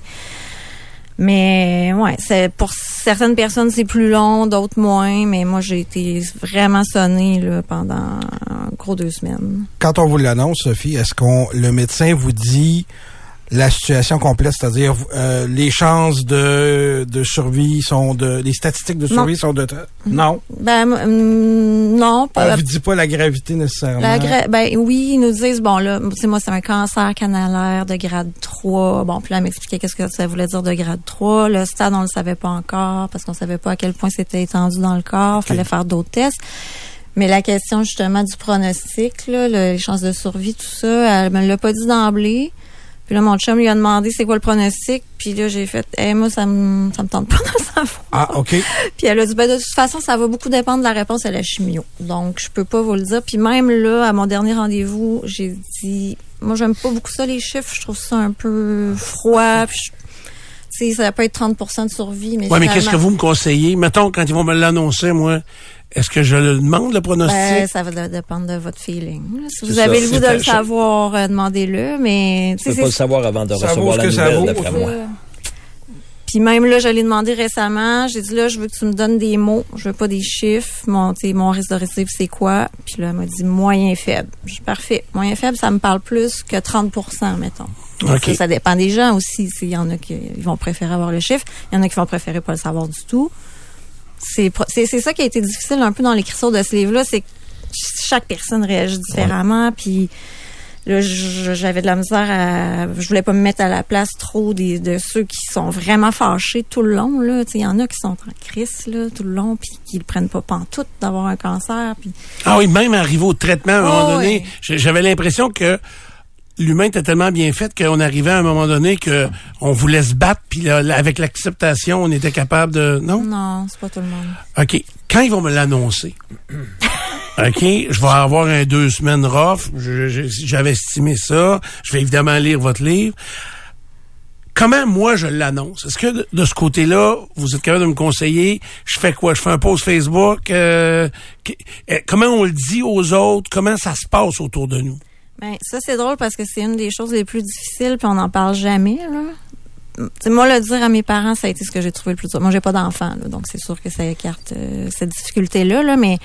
mais ouais c'est pour certaines personnes c'est plus long d'autres moins mais moi j'ai été vraiment sonnée là pendant un gros deux semaines. Quand on vous l'annonce, Sophie, est-ce qu'on le médecin vous dit la situation complète, c'est-à-dire euh, les chances de, de survie sont de les statistiques de survie Non. sont de non. ben hum, non On vous dit pas la gravité nécessairement. La gra- ben oui, ils nous disent bon là, tu sais moi c'est un cancer canalaire de grade 3. Bon, puis là elle m'expliquait qu'est-ce que ça voulait dire de grade 3. Le stade on le savait pas encore parce qu'on savait pas à quel point c'était étendu dans le corps, fallait faire d'autres tests. Mais la question justement du pronostic là, le- les chances de survie tout ça, elle me l'a pas dit d'emblée. Puis là, mon chum lui a demandé c'est quoi le pronostic. Puis là, j'ai fait, eh, moi, ça me, ça me tente pas de savoir. Ah, OK. Puis elle a dit, ben, de toute façon, ça va beaucoup dépendre de la réponse à la chimio. Donc, je peux pas vous le dire. Puis même là, à mon dernier rendez-vous, j'ai dit, moi, j'aime pas beaucoup ça, les chiffres. Je trouve ça un peu froid. Puis je- sais, ça peut être 30 de survie. Mais Ouais, mais qu'est-ce que vous me conseillez? Mettons, quand ils vont me l'annoncer, moi, est-ce que je le demande, le pronostic? Ben, ça va dépendre de votre feeling. Si vous ça. avez le goût de le savoir, euh, demandez-le. Mais tu pas le c'est savoir avant de Ça recevoir la que ça nouvelle, vaut, d'après moi. Puis même là, je l'ai demandé récemment. J'ai dit là, je veux que tu me donnes des mots. Je veux pas des chiffres. Mon, tu sais, mon risque de récidive, c'est quoi? Puis là, elle m'a dit moyen faible. Je dis parfait. Moyen faible, ça me parle plus que 30% mettons. Ça, ça dépend des gens aussi. Il y en a qui ils vont préférer avoir le chiffre. Il y en a qui vont préférer pas le savoir du tout. C'est ça qui a été difficile un peu dans l'écriture de ce livre-là, c'est que chaque personne réagit différemment. Puis là, j'avais de la misère à, je voulais pas me mettre à la place trop des, de ceux qui sont vraiment fâchés tout le long. Là, il y en a qui sont en crise là tout le long, puis qui le prennent pas pantoute d'avoir un cancer. Puis Ah oui, même arrivé au traitement, à un moment Oh, donné, j'avais l'impression que l'humain était tellement bien fait qu'on arrivait à un moment donné que on voulait se battre, puis là, avec l'acceptation, on était capable de... Non? non, c'est pas tout le monde. OK. Quand ils vont me l'annoncer, OK, je vais avoir un deux semaines rough. J'avais estimé ça. Je vais évidemment lire votre livre. Comment moi je l'annonce? Est-ce que de, de ce côté-là, vous êtes capable de me conseiller? Je fais quoi? Je fais un post Facebook? euh, que- euh, comment on le dit aux autres? Comment ça se passe autour de nous? Ben, ça, c'est drôle parce que c'est une des choses les plus difficiles, puis on n'en parle jamais, là. Moi, le dire à mes parents, ça a été ce que j'ai trouvé le plus dur. Moi, j'ai pas d'enfant, donc c'est sûr que ça écarte euh, cette difficulté-là, là, mais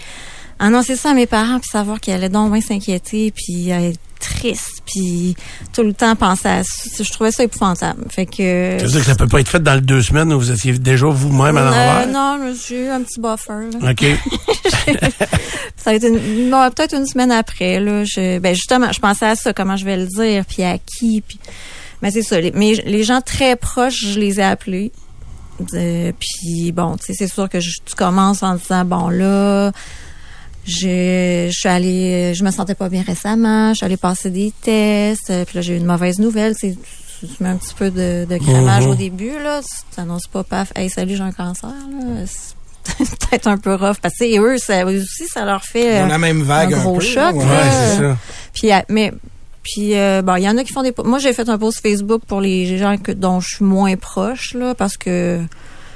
annoncer ça à mes parents, puis savoir qu'ils allaient donc bien s'inquiéter, puis être triste, puis tout le temps penser à ça, je trouvais ça épouvantable. Fait que... Ça veut dire que ça peut pas être fait dans les deux semaines où vous étiez déjà vous-même à Euh, l'envers? non, j'ai eu un petit buffer, là. OK. Ça a été une- non, peut-être une semaine après. Là, je, ben justement, je pensais à ça, comment je vais le dire, puis à qui. Puis, mais c'est ça. Les, mais les gens très proches, je les ai appelés. Euh, puis bon, tu sais, c'est sûr que je, tu commences en disant bon là, je, je suis allée, je me sentais pas bien récemment, je suis allée passer des tests, euh, puis là j'ai eu une mauvaise nouvelle. Sais, tu mets un petit peu de, de crémage Mhm. au début là, tu t'annonces pas paf, hey salut j'ai un cancer là. C'est peut-être un peu rough parce que eux, ça eux aussi ça leur fait euh, la même vague un un gros peu, choc. Ouais, c'est ça. Puis, euh, mais, puis, euh, bon, il y en a qui font des. Moi, j'ai fait un post Facebook pour les gens que, dont je suis moins proche, là, parce que,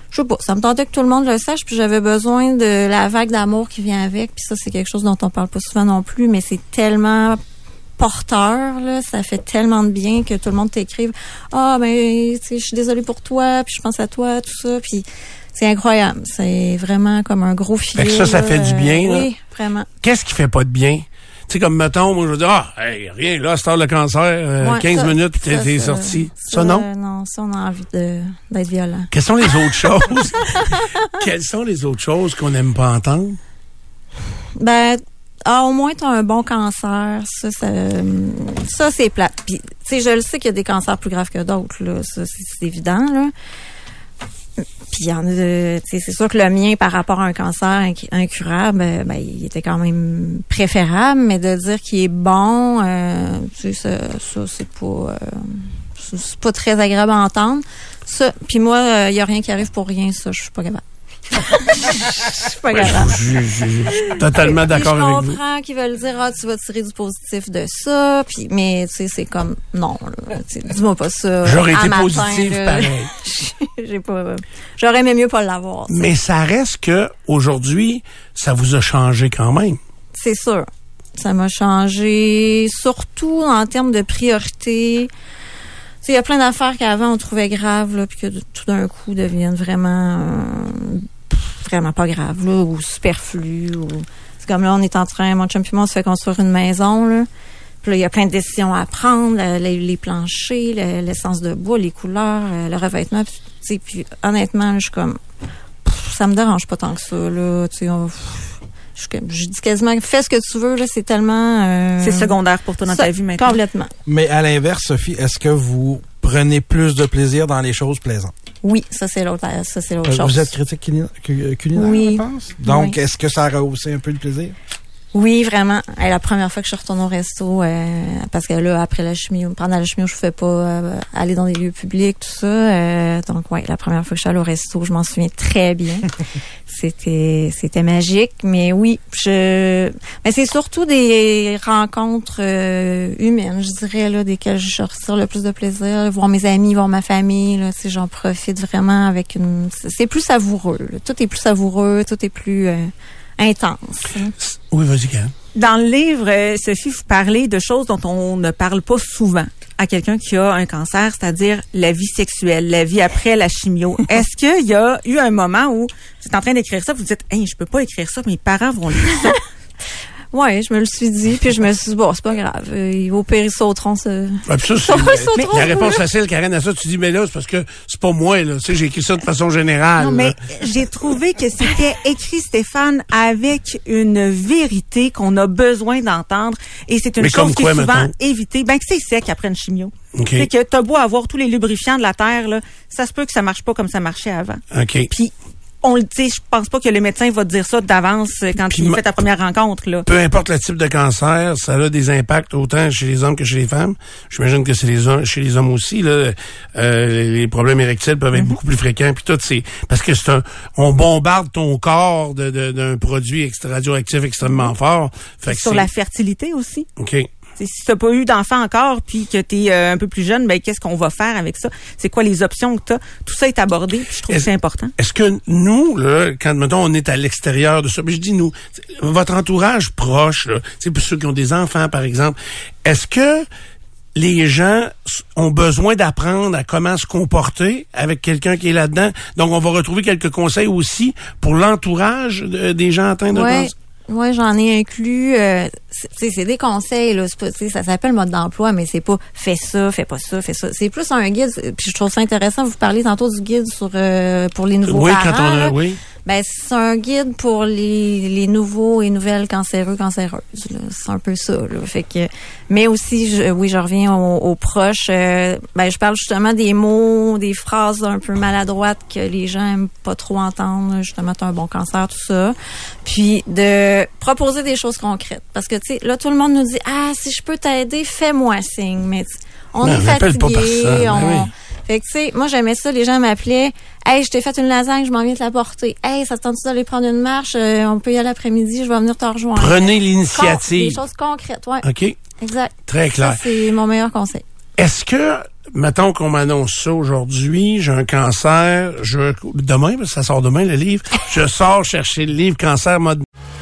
je sais pas, ça me tentait que tout le monde le sache, puis j'avais besoin de la vague d'amour qui vient avec, puis ça, c'est quelque chose dont on parle pas souvent non plus, mais c'est tellement porteur, là, ça fait tellement de bien que tout le monde t'écrive Ah, ben, tu sais, je suis désolée pour toi, puis je pense à toi, tout ça, puis c'est incroyable. C'est vraiment comme un gros filet. Fait que ça, ça là. fait du bien, là. Oui, vraiment. Qu'est-ce qui fait pas de bien? Tu sais, comme mettons, moi, je veux dire, ah, hey, rien, là, c'est le cancer, euh, Ouais, 15 ça- minutes, puis t'es sorti. Ça, non? euh, non, ça, on a envie de- d'être violent. Quelles sont les autres choses? Quelles sont les autres choses qu'on n'aime pas entendre? Ben, ah, au moins, tu as un bon cancer. Ça, ça, ça, c'est plate. Puis, tu sais, je le sais qu'il y a des cancers plus graves que d'autres, là. Ça, c'est c'est évident, là. Puis, il y en a, c'est sûr que le mien, par rapport à un cancer inc- incurable, euh, ben, il était quand même préférable, mais de dire qu'il est bon, euh, tu sais, ça, ça c'est pas, euh, c'est- pas très agréable à entendre. Ça, puis moi, euh, il y a rien qui arrive pour rien, ça, je suis pas capable. Je suis pas capable. Je je- je suis totalement d'accord avec Je vous. comprends qu'ils veulent dire ah tu vas tirer du positif de ça, puis mais tu sais c'est comme non, dis-moi pas ça. J'aurais été matin, positif là. pareil. J'ai pas j'aurais aimé mieux pas l'avoir. Mais ça reste que aujourd'hui, ça vous a changé quand même. C'est sûr. Ça m'a changé surtout en termes de priorité. Tu sais, il y a plein d'affaires qu'avant on trouvait graves là puis que tout d'un coup deviennent vraiment euh, vraiment pas graves là ou superflues ou c'est comme là on est en train mon chum et moi on se fait construire une maison là. Puis là, il y a plein de décisions à prendre, le- les, les planchers, le- l'essence de bois, les couleurs, euh, le revêtement. Puis, tu sais, puis honnêtement, je suis comme, pff, ça me dérange pas tant que ça. Là, tu sais, on- pff, je, suis comme- je dis quasiment, fais ce que tu veux. Là, c'est tellement. euh, C'est secondaire pour toi dans ça, ta vie maintenant. Complètement. Mais à l'inverse, Sophie, est-ce que vous prenez plus de plaisir dans les choses plaisantes? Oui, ça c'est l'autre, ça c'est l'autre Euh, chose. Vous êtes critique culina- cu- culinaire, Oui. je pense? Donc, Oui. est-ce que ça a rehaussé un peu le plaisir? Oui, vraiment. Hey, la première fois que je suis retournée au resto, euh, parce que là, après la chimio, pendant la chimio, je ne pouvais pas euh, aller dans des lieux publics, tout ça. Euh, donc, ouais, la première fois que je suis allée au resto, je m'en souviens très bien. c'était, c'était magique. Mais oui, je, mais c'est surtout des rencontres humaines, je dirais, là, desquelles je retire le plus de plaisir. Voir mes amis, voir ma famille, là, si j'en profite vraiment avec une, c'est plus savoureux. là. Tout est plus savoureux, tout est plus intense. Oui, vas-y, Karen. Dans le livre, euh, Sophie, vous parlez de choses dont on ne parle pas souvent à quelqu'un qui a un cancer, c'est-à-dire la vie sexuelle, la vie après la chimio. Est-ce qu'il y a eu un moment où vous êtes en train d'écrire ça, vous dites, hey, je peux pas écrire ça, mes parents vont lire ça. Ouais, je me le suis dit, puis je me suis dit, bon, c'est pas grave. euh, au pire, ils sauteront ce... Ouais, puis ça, la réponse facile, Karen, à ça, tu dis, mais là, c'est parce que c'est pas moi, là. Tu sais, j'ai écrit ça de façon générale. Non, mais j'ai trouvé que c'était écrit, Stéphane, avec une vérité qu'on a besoin d'entendre. Et c'est une Mais chose qui est souvent évitée. Ben, que c'est sec après une chimio. OK. C'est que t'as beau avoir tous les lubrifiants de la Terre, là, ça se peut que ça marche pas comme ça marchait avant. OK. Puis, on le dit, je pense pas que le médecin va te dire ça d'avance euh, quand il ma- fait ta première rencontre, là. Peu importe le type de cancer, ça a des impacts autant chez les hommes que chez les femmes. J'imagine que c'est les hommes, chez les hommes aussi. Là, Euh, les problèmes érectiles peuvent être Mhm. beaucoup plus fréquents. Puis tout, c'est parce que c'est un, on bombarde ton corps de- de- d'un produit extra radioactif extrêmement fort. Fait que Sur la fertilité aussi. OK. Si t'as pas eu d'enfant encore puis que tu es un peu plus jeune, ben qu'est-ce qu'on va faire avec ça? C'est quoi les options que tu Tout ça est abordé, puis je trouve que c'est important. Est-ce que nous, là, quand mettons on est à l'extérieur de ça, mais je dis nous, votre entourage proche, sais, pour ceux qui ont des enfants par exemple, est-ce que les gens ont besoin d'apprendre à comment se comporter avec quelqu'un qui est là-dedans? Donc, on va retrouver quelques conseils aussi pour l'entourage de- des gens atteints de Ouais. cancer. Ouais, j'en ai inclus. Euh, c'est- des conseils là. Pas, ça s'appelle mode d'emploi, mais c'est pas fais ça, fais pas ça, fais ça. C'est plus un guide. Puis je trouve ça intéressant. Vous parlez tantôt du guide sur euh, pour les nouveaux Oui, parents. quand on a, oui. Ben c'est un guide pour les, les nouveaux et nouvelles cancéreux cancéreuses. là. C'est un peu ça. Là. Fait que, mais aussi, je, oui, je reviens aux, aux proches. euh, ben je parle justement des mots, des phrases un peu maladroites que les gens aiment pas trop entendre. Justement, t'as un bon cancer, tout ça. Puis de proposer des choses concrètes. Parce que là tout le monde nous dit ah si je peux t'aider, fais-moi signe. Mais on Ben, est fatigué. ben on, oui. fait que, tu sais, moi, j'aimais ça. Les gens m'appelaient. Hey, je t'ai fait une lasagne, je m'en viens te la porter. Hey, ça te tente d'aller prendre une marche? Euh, on peut y aller l'après-midi, je vais venir te rejoindre. Prenez l'initiative. Des choses concrètes, ouais. OK? Exact. Très clair. C'est mon meilleur conseil. Est-ce que, mettons qu'on m'annonce ça aujourd'hui, j'ai un cancer, je, demain, parce que ça sort demain le livre, je sors chercher le livre Cancer mode.